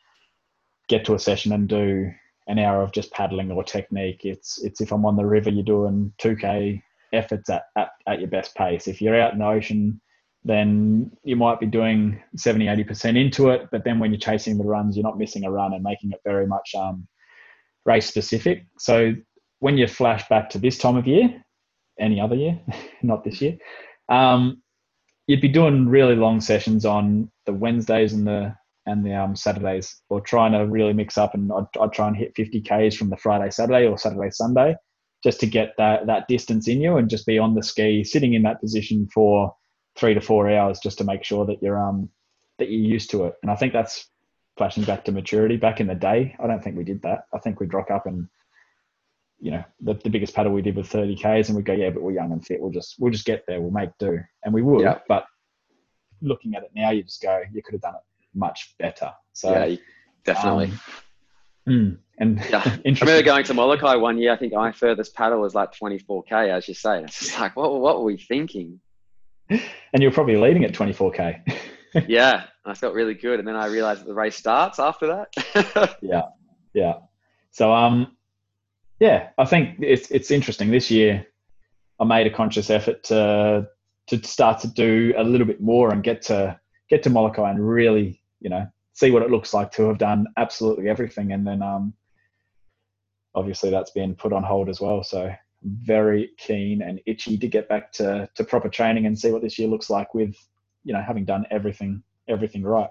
get to a session and do an hour of just paddling or technique. It's it's if I'm on the river, you're doing two k efforts at, at, at your best pace. If you're out in the ocean, then you might be doing 70, 80% into it. But then when you're chasing the runs, you're not missing a run and making it very much um, race specific. So when you flash back to this time of year, any other year, not this year, um, you'd be doing really long sessions on the Wednesdays and the and the um, Saturdays, or trying to really mix up. And I'd, I'd try and hit 50 k's from the Friday, Saturday, or Saturday, Sunday, just to get that that distance in you and just be on the ski, sitting in that position for three to four hours, just to make sure that you're um that you're used to it. And I think that's flashing back to maturity. Back in the day, I don't think we did that. I think we'd rock up and you know the, the biggest paddle we did was 30 k's and we'd go yeah but we're young and fit we'll just we'll just get there we'll make do and we would yeah. but looking at it now you just go you could have done it much better so yeah definitely um, Mm. And yeah, I remember going to Molokai one year. I think my furthest paddle was like 24k, as you say. It's just like, what, what were we thinking? And you're probably leading at 24k. yeah, I felt really good, and then I realized that the race starts after that. yeah, yeah. So um, yeah, I think it's it's interesting. This year, I made a conscious effort to to start to do a little bit more and get to get to Molokai and really, you know, see what it looks like to have done absolutely everything. And then um, obviously that's been put on hold as well. So very keen and itchy to get back to, to proper training and see what this year looks like with you know having done everything everything right.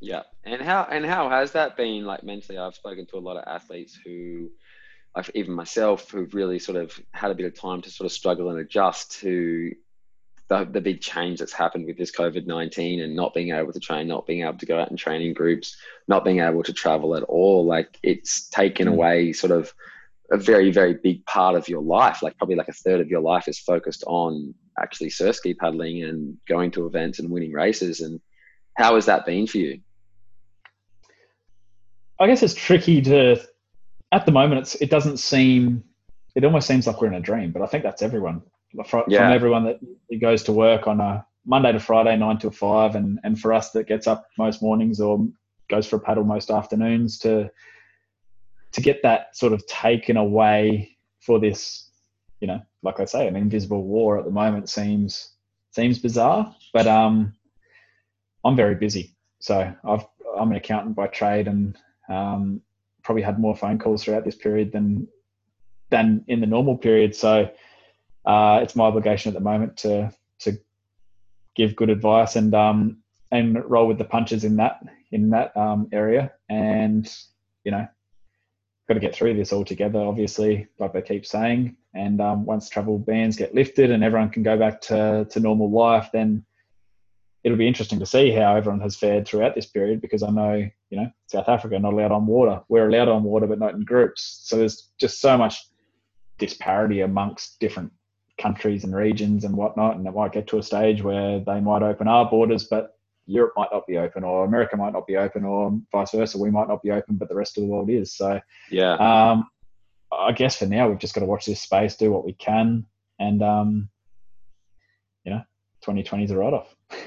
Yeah, and how and how has that been like mentally? I've spoken to a lot of athletes who, I've, even myself, who've really sort of had a bit of time to sort of struggle and adjust to the, the big change that's happened with this COVID nineteen and not being able to train, not being able to go out and train in groups, not being able to travel at all. Like it's taken mm. away sort of a very very big part of your life. Like probably like a third of your life is focused on actually surf ski paddling and going to events and winning races. And how has that been for you? I guess it's tricky to. At the moment, it's it doesn't seem. It almost seems like we're in a dream, but I think that's everyone. From yeah. everyone that goes to work on a Monday to Friday, nine to five, and and for us that gets up most mornings or goes for a paddle most afternoons to to get that sort of taken away for this, you know, like I say, an invisible war at the moment seems seems bizarre, but um, I'm very busy. So I've I'm an accountant by trade, and um, probably had more phone calls throughout this period than than in the normal period. So uh, it's my obligation at the moment to to give good advice and um, and roll with the punches in that in that um, area. And you know, got to get through this all together. Obviously, like they keep saying. And um, once travel bans get lifted and everyone can go back to to normal life, then it'll be interesting to see how everyone has fared throughout this period because I know, you know, South Africa not allowed on water. We're allowed on water, but not in groups. So there's just so much disparity amongst different countries and regions and whatnot. And it might get to a stage where they might open our borders, but Europe might not be open, or America might not be open, or vice versa. We might not be open, but the rest of the world is. So, yeah. Um, I guess for now, we've just got to watch this space, do what we can, and um, you know, 2020 is a write off.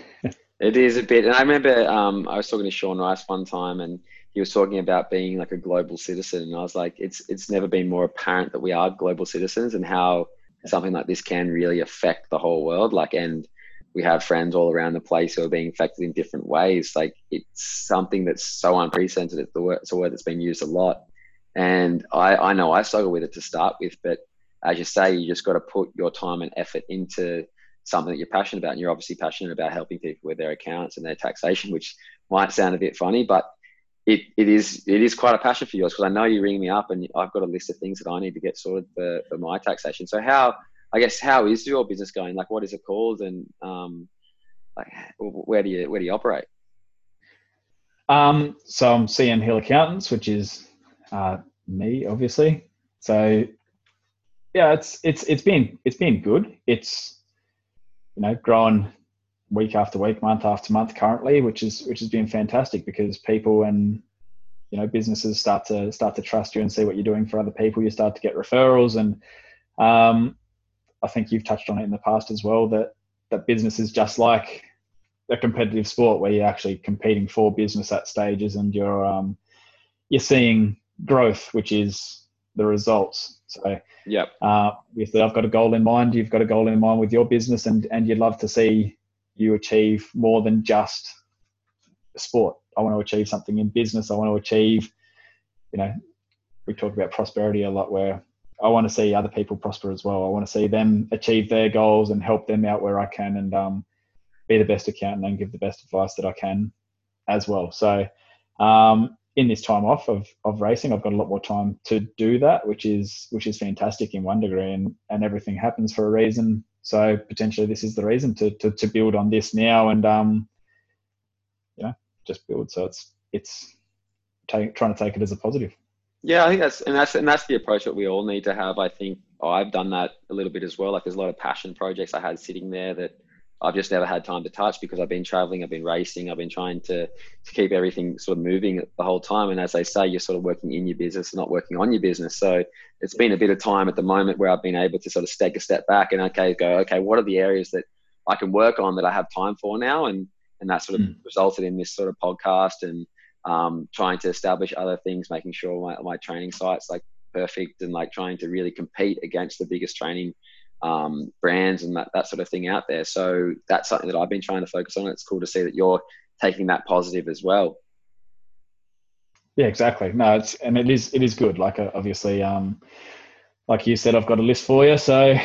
It is a bit, and I remember um, I was talking to Sean Rice one time, and he was talking about being like a global citizen, and I was like, it's it's never been more apparent that we are global citizens, and how something like this can really affect the whole world. Like, and we have friends all around the place who are being affected in different ways. Like, it's something that's so unprecedented. It's word, it's a word that's been used a lot, and I I know I struggle with it to start with, but as you say, you just got to put your time and effort into something that you're passionate about and you're obviously passionate about helping people with their accounts and their taxation which might sound a bit funny but it, it is it is quite a passion for yours because I know you ring me up and I've got a list of things that I need to get sorted for, for my taxation so how I guess how is your business going? Like what is it called? And um, like where do you where do you operate? Um, so I'm CN Hill Accountants which is uh, me obviously. So yeah it's it's it's been it's been good. It's you know, growing week after week, month after month currently, which is which has been fantastic because people and you know businesses start to start to trust you and see what you're doing for other people. You start to get referrals, and um, I think you've touched on it in the past as well that that business is just like a competitive sport where you're actually competing for business at stages and you're um, you're seeing growth, which is the results. So yeah, uh, if I've got a goal in mind, you've got a goal in mind with your business, and and you'd love to see you achieve more than just sport. I want to achieve something in business. I want to achieve, you know, we talk about prosperity a lot where I want to see other people prosper as well. I want to see them achieve their goals and help them out where I can and um, be the best accountant and give the best advice that I can as well. So um, in this time off of, of racing, I've got a lot more time to do that, which is which is fantastic in one degree, and and everything happens for a reason. So potentially, this is the reason to to, to build on this now, and um, you know, just build. So it's it's take, trying to take it as a positive. Yeah, I think that's and that's and that's the approach that we all need to have. I think oh, I've done that a little bit as well. Like there's a lot of passion projects I had sitting there that I've just never had time to touch because I've been traveling, I've been racing, I've been trying to, to keep everything sort of moving the whole time. And as they say, you're sort of working in your business, not working on your business. So it's been a bit of time at the moment where I've been able to sort of take a step back and okay, go, okay, what are the areas that I can work on that I have time for now? And and that sort of mm. resulted in this sort of podcast and um, trying to establish other things, making sure my, my training sites like perfect and like trying to really compete against the biggest training um, brands and that, that sort of thing out there. So that's something that I've been trying to focus on. It's cool to see that you're taking that positive as well. Yeah, exactly. No, it's and it is it is good. Like uh, obviously, um, like you said, I've got a list for you. So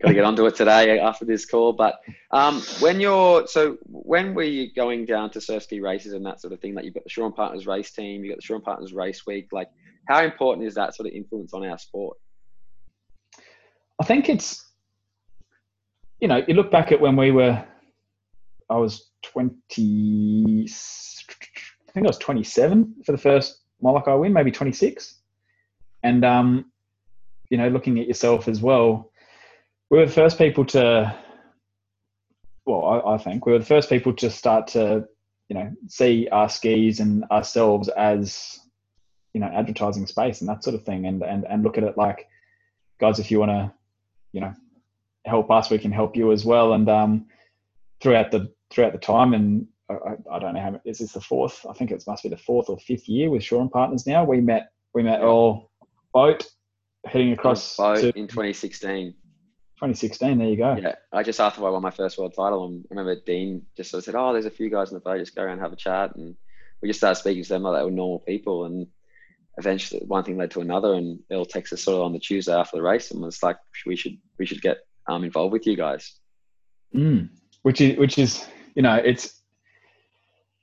got to get onto it today after this call. But um, when you're so when were you going down to surf ski races and that sort of thing? Like you've got the Shaw and Partners race team, you got the Shaw and Partners race week. Like how important is that sort of influence on our sport? I think it's you know you look back at when we were. I was twenty. I think I was twenty-seven for the first Molokai win, maybe twenty-six, and um, you know, looking at yourself as well we were the first people to well I, I, think we were the first people to start to you know see our skis and ourselves as you know advertising space and that sort of thing and and, and look at it like guys if you want to you know help us we can help you as well. And um throughout the throughout the time and I, I don't know how how is this the fourth? I think it must be the fourth or fifth year with Shaw and Partners now. We met we met all boat heading across boat to, in 2016 2016. There you go. Yeah, I just after I won my first world title, and I remember Dean just sort of said, "Oh, there's a few guys in the boat. Just go around and have a chat." And we just started speaking to them like they were normal people. And eventually, one thing led to another, and Earl texted us sort of on the Tuesday after the race, and was like, "We should we should get um, involved with you guys." Mm. Which is which is you know it's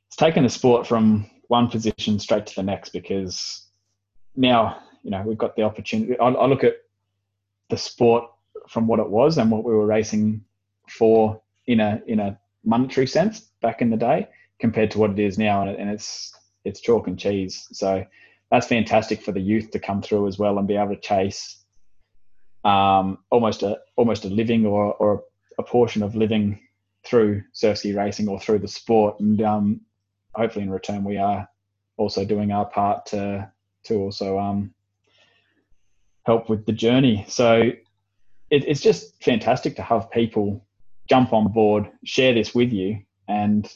it's taken the sport from one position straight to the next because now you know we've got the opportunity. I, I look at the sport from what it was and what we were racing for in a in a monetary sense back in the day compared to what it is now, and, and it's it's chalk and cheese. So that's fantastic for the youth to come through as well and be able to chase um, almost a almost a living or or a portion of living through surf ski racing or through the sport, and um, hopefully in return we are also doing our part to to also um, help with the journey. So it, it's just fantastic to have people jump on board, share this with you, and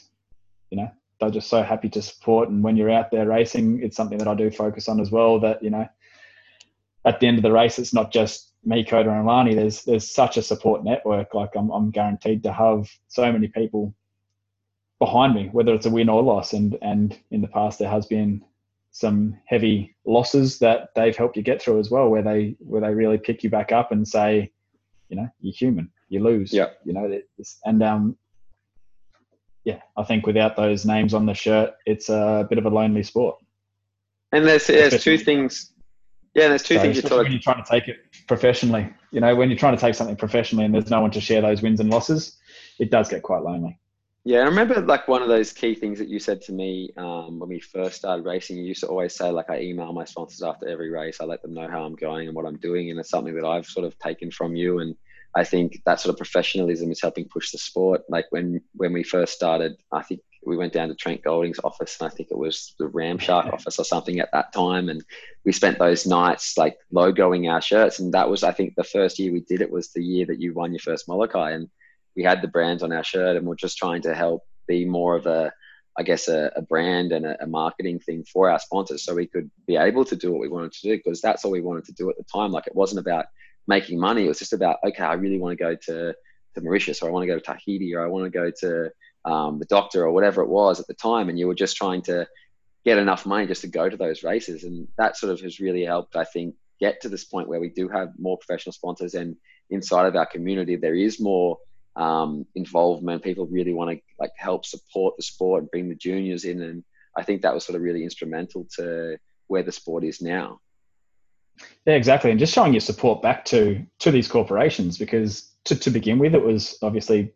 you know they're just so happy to support. And when you're out there racing, it's something that I do focus on as well. That you know, at the end of the race, it's not just me, Coda, and Lani. There's there's such a support network. Like I'm I'm guaranteed to have so many people behind me, whether it's a win or loss. And and in the past, there has been some heavy losses that they've helped you get through as well, where they where they really pick you back up and say, you know, you're human. You lose. Yeah. You know, and um, yeah, I think without those names on the shirt, it's a bit of a lonely sport. And there's there's two things. Yeah, there's two so things you're talking. when you're trying to take it professionally. You know, when you're trying to take something professionally and there's no one to share those wins and losses, it does get quite lonely. Yeah, I remember like one of those key things that you said to me um, when we first started racing. You used to always say like, I email my sponsors after every race. I let them know how I'm going and what I'm doing, and it's something that I've sort of taken from you. And I think that sort of professionalism is helping push the sport. Like when when we first started, I think we went down to Trent Golding's office, and I think it was the Ramshark office or something at that time, and we spent those nights like logoing our shirts. And that was, I think, the first year we did it was the year that you won your first Molokai, and we had the brands on our shirt and we're just trying to help be more of a I guess a, a brand and a, a, marketing thing for our sponsors so we could be able to do what we wanted to do because that's all we wanted to do at the time. Like it wasn't about making money. It was just about, okay, I really want to go to, to Mauritius or I want to go to Tahiti or I want to go to um, the doctor or whatever it was at the time. And you were just trying to get enough money just to go to those races. And that sort of has really helped, I think, get to this point where we do have more professional sponsors and inside of our community, there is more um, involvement. People really want to like help support the sport and bring the juniors in, and I think that was sort of really instrumental to where the sport is now. Yeah, exactly, and just showing your support back to to these corporations because to, to begin with, it was obviously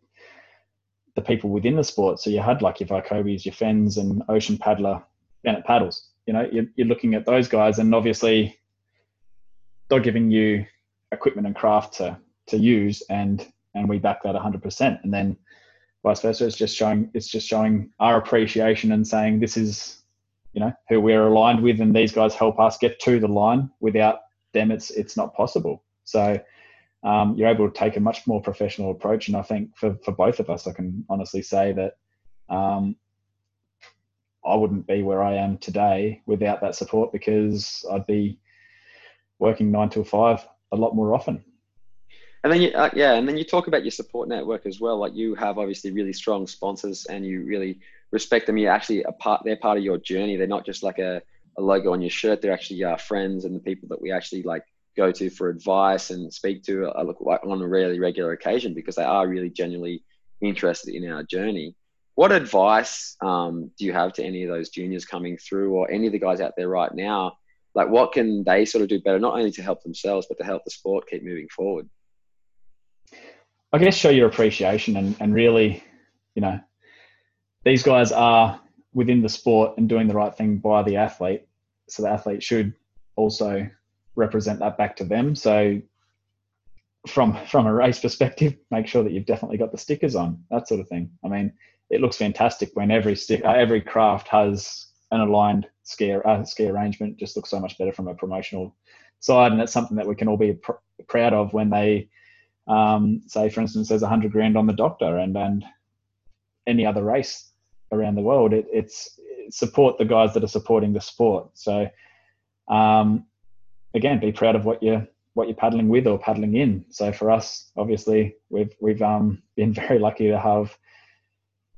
the people within the sport. So you had like your Vicobis, your Fenns, and Ocean Paddler, and Bennett Paddles. You know, you're, you're looking at those guys, and obviously they're giving you equipment and craft to to use, and and we back that 100% and then vice versa it's just showing it's just showing our appreciation and saying this is you know who we're aligned with and these guys help us get to the line. Without them it's it's not possible. So um, you're able to take a much more professional approach and i think for, for both of us i can honestly say that um, i wouldn't be where i am today without that support because i'd be working nine till five a lot more often and then you, uh, yeah, and then you talk about your support network as well. Like you have obviously really strong sponsors, and you really respect them. You're actually a part; they're part of your journey. They're not just like a, a logo on your shirt. They're actually our friends and the people that we actually like go to for advice and speak to uh, on a really regular occasion because they are really genuinely interested in our journey. What advice um, do you have to any of those juniors coming through or any of the guys out there right now? Like, what can they sort of do better, not only to help themselves, but to help the sport keep moving forward? I guess show your appreciation and, and really, you know, these guys are within the sport and doing the right thing by the athlete. So the athlete should also represent that back to them. So from from a race perspective, make sure that you've definitely got the stickers on, that sort of thing. I mean, it looks fantastic when every stick, every craft has an aligned ski uh, ski arrangement. Just looks so much better from a promotional side, and it's something that we can all be pr- proud of when they um, say, for instance, there's hundred grand on the doctor, and and any other race around the world, it, it's support the guys that are supporting the sport. So, um, again, be proud of what you're what you're paddling with or paddling in. So for us, obviously, we've we've um, been very lucky to have,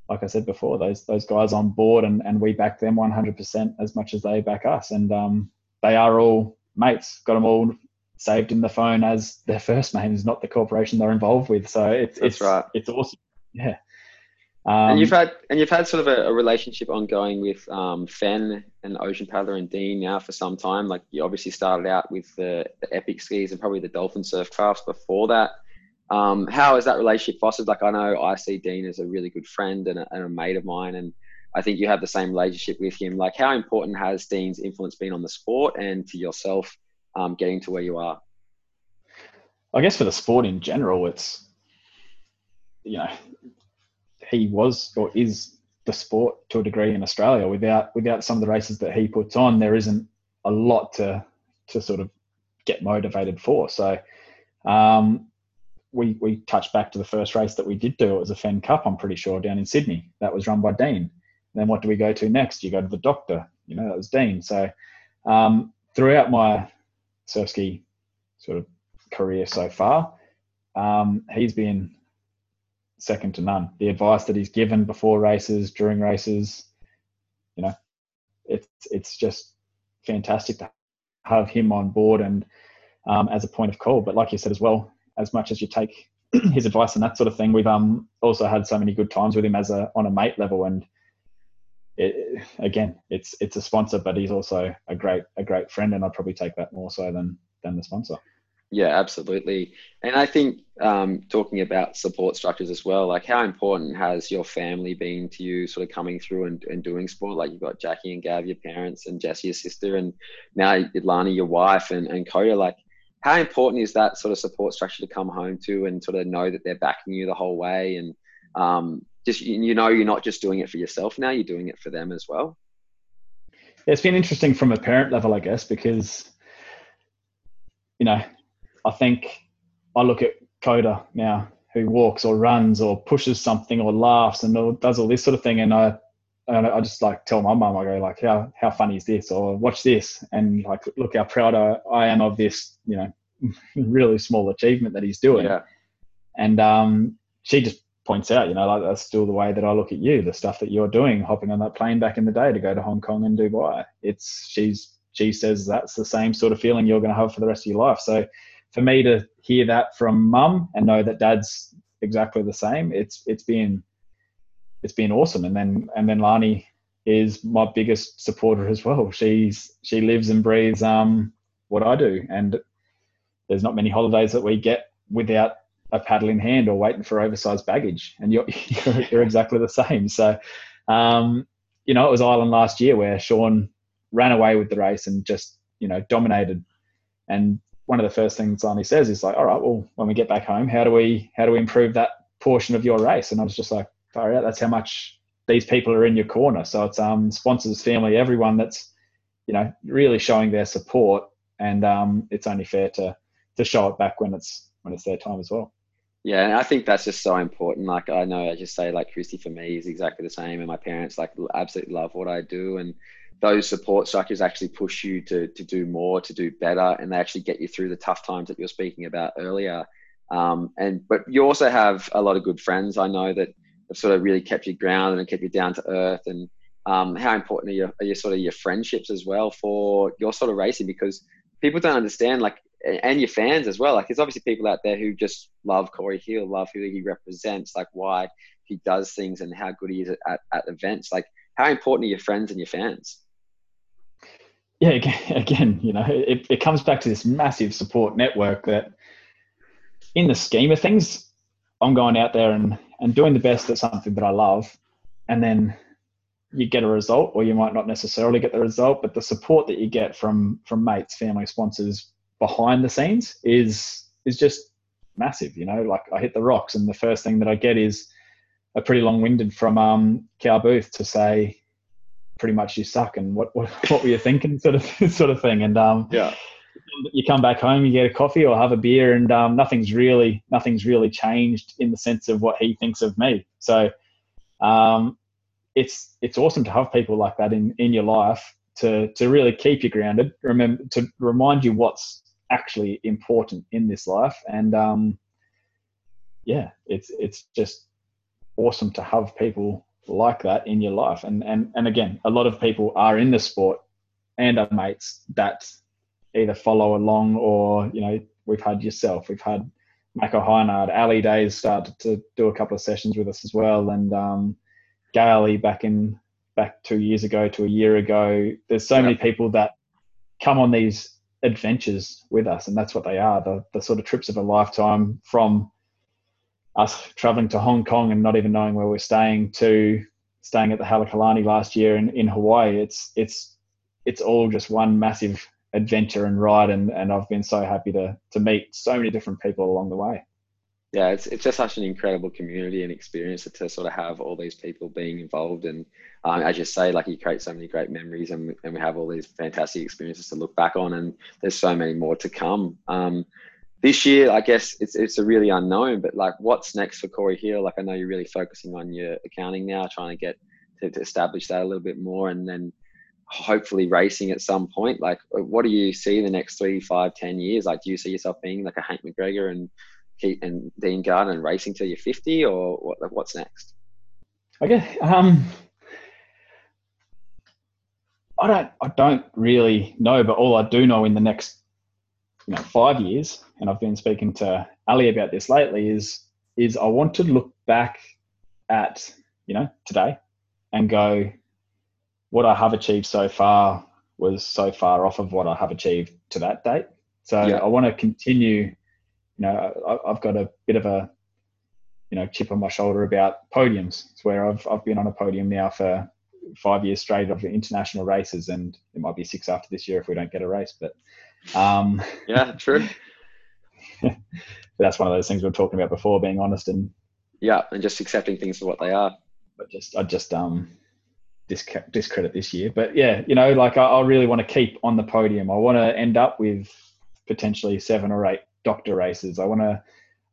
like I said before, those those guys on board, and, and we back them 100% as much as they back us, and um, they are all mates. Got them all saved in the phone as their first name is not the corporation they're involved with. So it's That's it's right. It's awesome. Yeah. Um, and you've had and you've had sort of a, a relationship ongoing with um, Fenn and Ocean Paddler and Dean now for some time. Like you obviously started out with the, the Epic skis and probably the Dolphin surf crafts before that. Um, how has that relationship fostered? Like I know I see Dean as a really good friend and a, and a mate of mine, and I think you have the same relationship with him. Like how important has Dean's influence been on the sport and to yourself um, getting to where you are? I guess for the sport in general, it's you know he was or is the sport to a degree in Australia. Without without some of the races that he puts on, there isn't a lot to to sort of get motivated for. So um, we we touched back to the first race that we did do. It was a Fenn Cup, I'm pretty sure, down in Sydney. That was run by Dean. then what do we go to next? You go to the doctor. You know, that was Dean. So um, throughout my surf ski sort of career so far, um, he's been second to none. The advice that he's given before races, during races, you know, it's it's just fantastic to have him on board and um, as a point of call. But like you said as well, as much as you take his advice and that sort of thing, we've um, also had so many good times with him as a on a mate level. And it, again, it's it's a sponsor, but he's also a great a great friend, and I'd probably take that more so than than the sponsor. Yeah, absolutely. And I think um, talking about support structures as well, like how important has your family been to you sort of coming through and, and doing sport? Like you've got Jackie and Gav, your parents, and Jessie, your sister, and now Lani, your wife, and, and Coda. Like, how important is that sort of support structure to come home to and sort of know that they're backing you the whole way? And um, just, you know, you're not just doing it for yourself now, you're doing it for them as well. It's been interesting from a parent level, I guess, because, you know, I think I look at Coda now, who walks or runs or pushes something or laughs and does all this sort of thing, and I and I just like tell my mum, I go like, how how funny is this? Or watch this, and like, look how proud I, I am of this, you know, really small achievement that he's doing. Yeah. And um, she just points out, you know, like that's still the way that I look at you, the stuff that you're doing, hopping on that plane back in the day to go to Hong Kong and Dubai. It's she's she says that's the same sort of feeling you're going to have for the rest of your life. So for me to hear that from mum and know that dad's exactly the same, it's it's been it's been awesome. And then and then Lani is my biggest supporter as well. She's she lives and breathes um what I do, and there's not many holidays that we get without a paddle in hand or waiting for oversized baggage, and you're you're, you're exactly the same. So, um, you know, it was Ireland last year where Sean ran away with the race and just you know dominated, and one of the first things Lani says is like, all right, well, when we get back home, how do we how do we improve that portion of your race? And I was just like, all right, that's how much these people are in your corner. So it's um sponsors, family, everyone that's you know really showing their support, and um, it's only fair to to show it back when it's when it's their time as well. Yeah, and I think that's just so important. Like I know I just say like Christy for me is exactly the same, and my parents like absolutely love what I do, and those support structures actually push you to, to do more, to do better, and they actually get you through the tough times that you're speaking about earlier. Um, and but you also have a lot of good friends. I know that have sort of really kept you grounded and kept you down to earth. And um, how important are your, are your sort of your friendships as well for your sort of racing? Because people don't understand like and your fans as well. Like there's obviously people out there who just love Cory Hill, love who he represents, like why he does things and how good he is at, at events. Like how important are your friends and your fans? Yeah, again, you know, it, it comes back to this massive support network that in the scheme of things, I'm going out there and, and doing the best at something that I love. And then you get a result or you might not necessarily get the result, but the support that you get from, from mates, family, sponsors behind the scenes is, is just massive. You know, like I hit the rocks and the first thing that I get is a pretty long winded from um, Cal Booth to say, pretty much you suck and what, what, what were you thinking sort of, sort of thing. And um, yeah you come back home, you get a coffee or have a beer, and um, nothing's really nothing's really changed in the sense of what he thinks of me. So um, it's it's awesome to have people like that in in your life to to really keep you grounded. Remember to remind you what's actually important in this life, and um, yeah, it's it's just awesome to have people like that in your life. And and and again, a lot of people are in the sport and are mates that either follow along or you know we've had yourself, we've had Michael Heinard, Ali Days started to do a couple of sessions with us as well, and um, Gailey back in back two years ago to a year ago. There's so many people that come on these adventures with us, and that's what they are the the sort of trips of a lifetime from us traveling to Hong Kong and not even knowing where we're staying to staying at the Halekulani last year in, in Hawaii. It's it's it's all just one massive adventure and ride and, and I've been so happy to to meet so many different people along the way. Yeah, it's it's just such an incredible community and experience to sort of have all these people being involved and um, as you say, like you create so many great memories and, and we have all these fantastic experiences to look back on and there's so many more to come. Um, this year, I guess it's it's a really unknown, but like what's next for Cory Hill? Like I know you're really focusing on your accounting now, trying to get to, to establish that a little bit more and then hopefully racing at some point. Like, what do you see in the next three, five, ten years? Like, do you see yourself being like a Hank McGregor and and Dean Gardiner and racing till you're 50, or what, what's next? Okay, um, I don't, I don't really know, but all I do know in the next, you know, five years, and I've been speaking to Ali about this lately, is is I want to look back at, you know, today and go, what I have achieved so far was so far off of what I have achieved to that date. So yeah. I want to continue. You know, I, have got a bit of a you know chip on my shoulder about podiums. It's where I've I've been on a podium now for five years straight of international races, and it might be six after this year if we don't get a race. But um, yeah, true. that's one of those things we are talking about before, being honest and yeah, and just accepting things for what they are. But just I just um discredit this year. But yeah, you know, like I, I really want to keep on the podium. I want to end up with potentially seven or eight doctor races. I want to,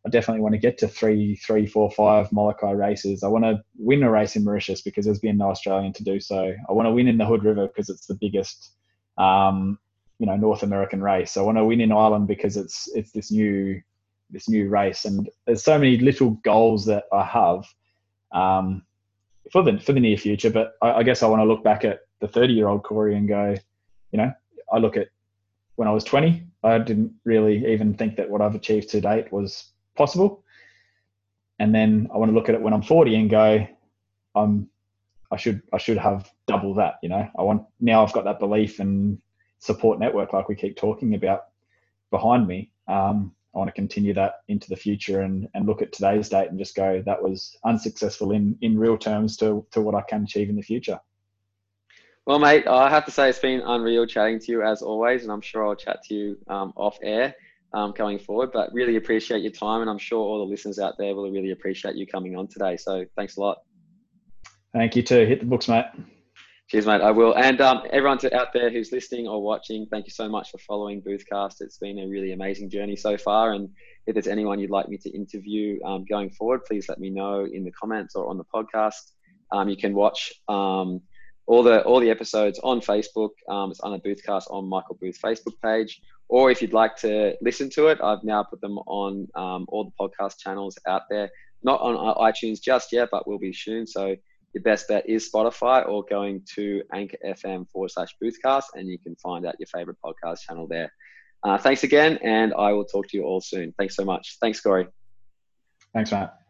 I definitely want to get to three, three, four, five Molokai races. I want to win a race in Mauritius because there's been no Australian to do so. I want to win in the Hood River because it's the biggest, um, you know, North American race. I want to win in Ireland because it's it's this new this new race. And there's so many little goals that I have. Um, for the for the near future. But I, I guess I want to look back at the 30 year old Cory and go, you know, I look at when I was 20, I didn't really even think that what I've achieved to date was possible. And then I want to look at it when I'm 40 and go, I'm I should I should have double that. You know, I want now I've got that belief and support network like we keep talking about behind me. Um, I want to continue that into the future and, and look at today's date and just go, that was unsuccessful in, in real terms to, to what I can achieve in the future. Well, mate, I have to say it's been unreal chatting to you as always, and I'm sure I'll chat to you um, off air um, going forward. But really appreciate your time, and I'm sure all the listeners out there will really appreciate you coming on today. So thanks a lot. Thank you too. Hit the books, mate. Cheers, mate. I will. And um, everyone to, out there who's listening or watching, thank you so much for following Boothcast. It's been a really amazing journey so far. And if there's anyone you'd like me to interview um, going forward, please let me know in the comments or on the podcast. Um, you can watch um, all the all the episodes on Facebook. Um, it's on a Boothcast on Michael Booth Facebook page. Or if you'd like to listen to it, I've now put them on um, all the podcast channels out there. Not on iTunes just yet, but will be soon. So your best bet is Spotify or going to Anchor FM forward slash Boothcast, and you can find out your favorite podcast channel there. Uh, thanks again, and I will talk to you all soon. Thanks so much. Thanks, Cory. Thanks, Matt.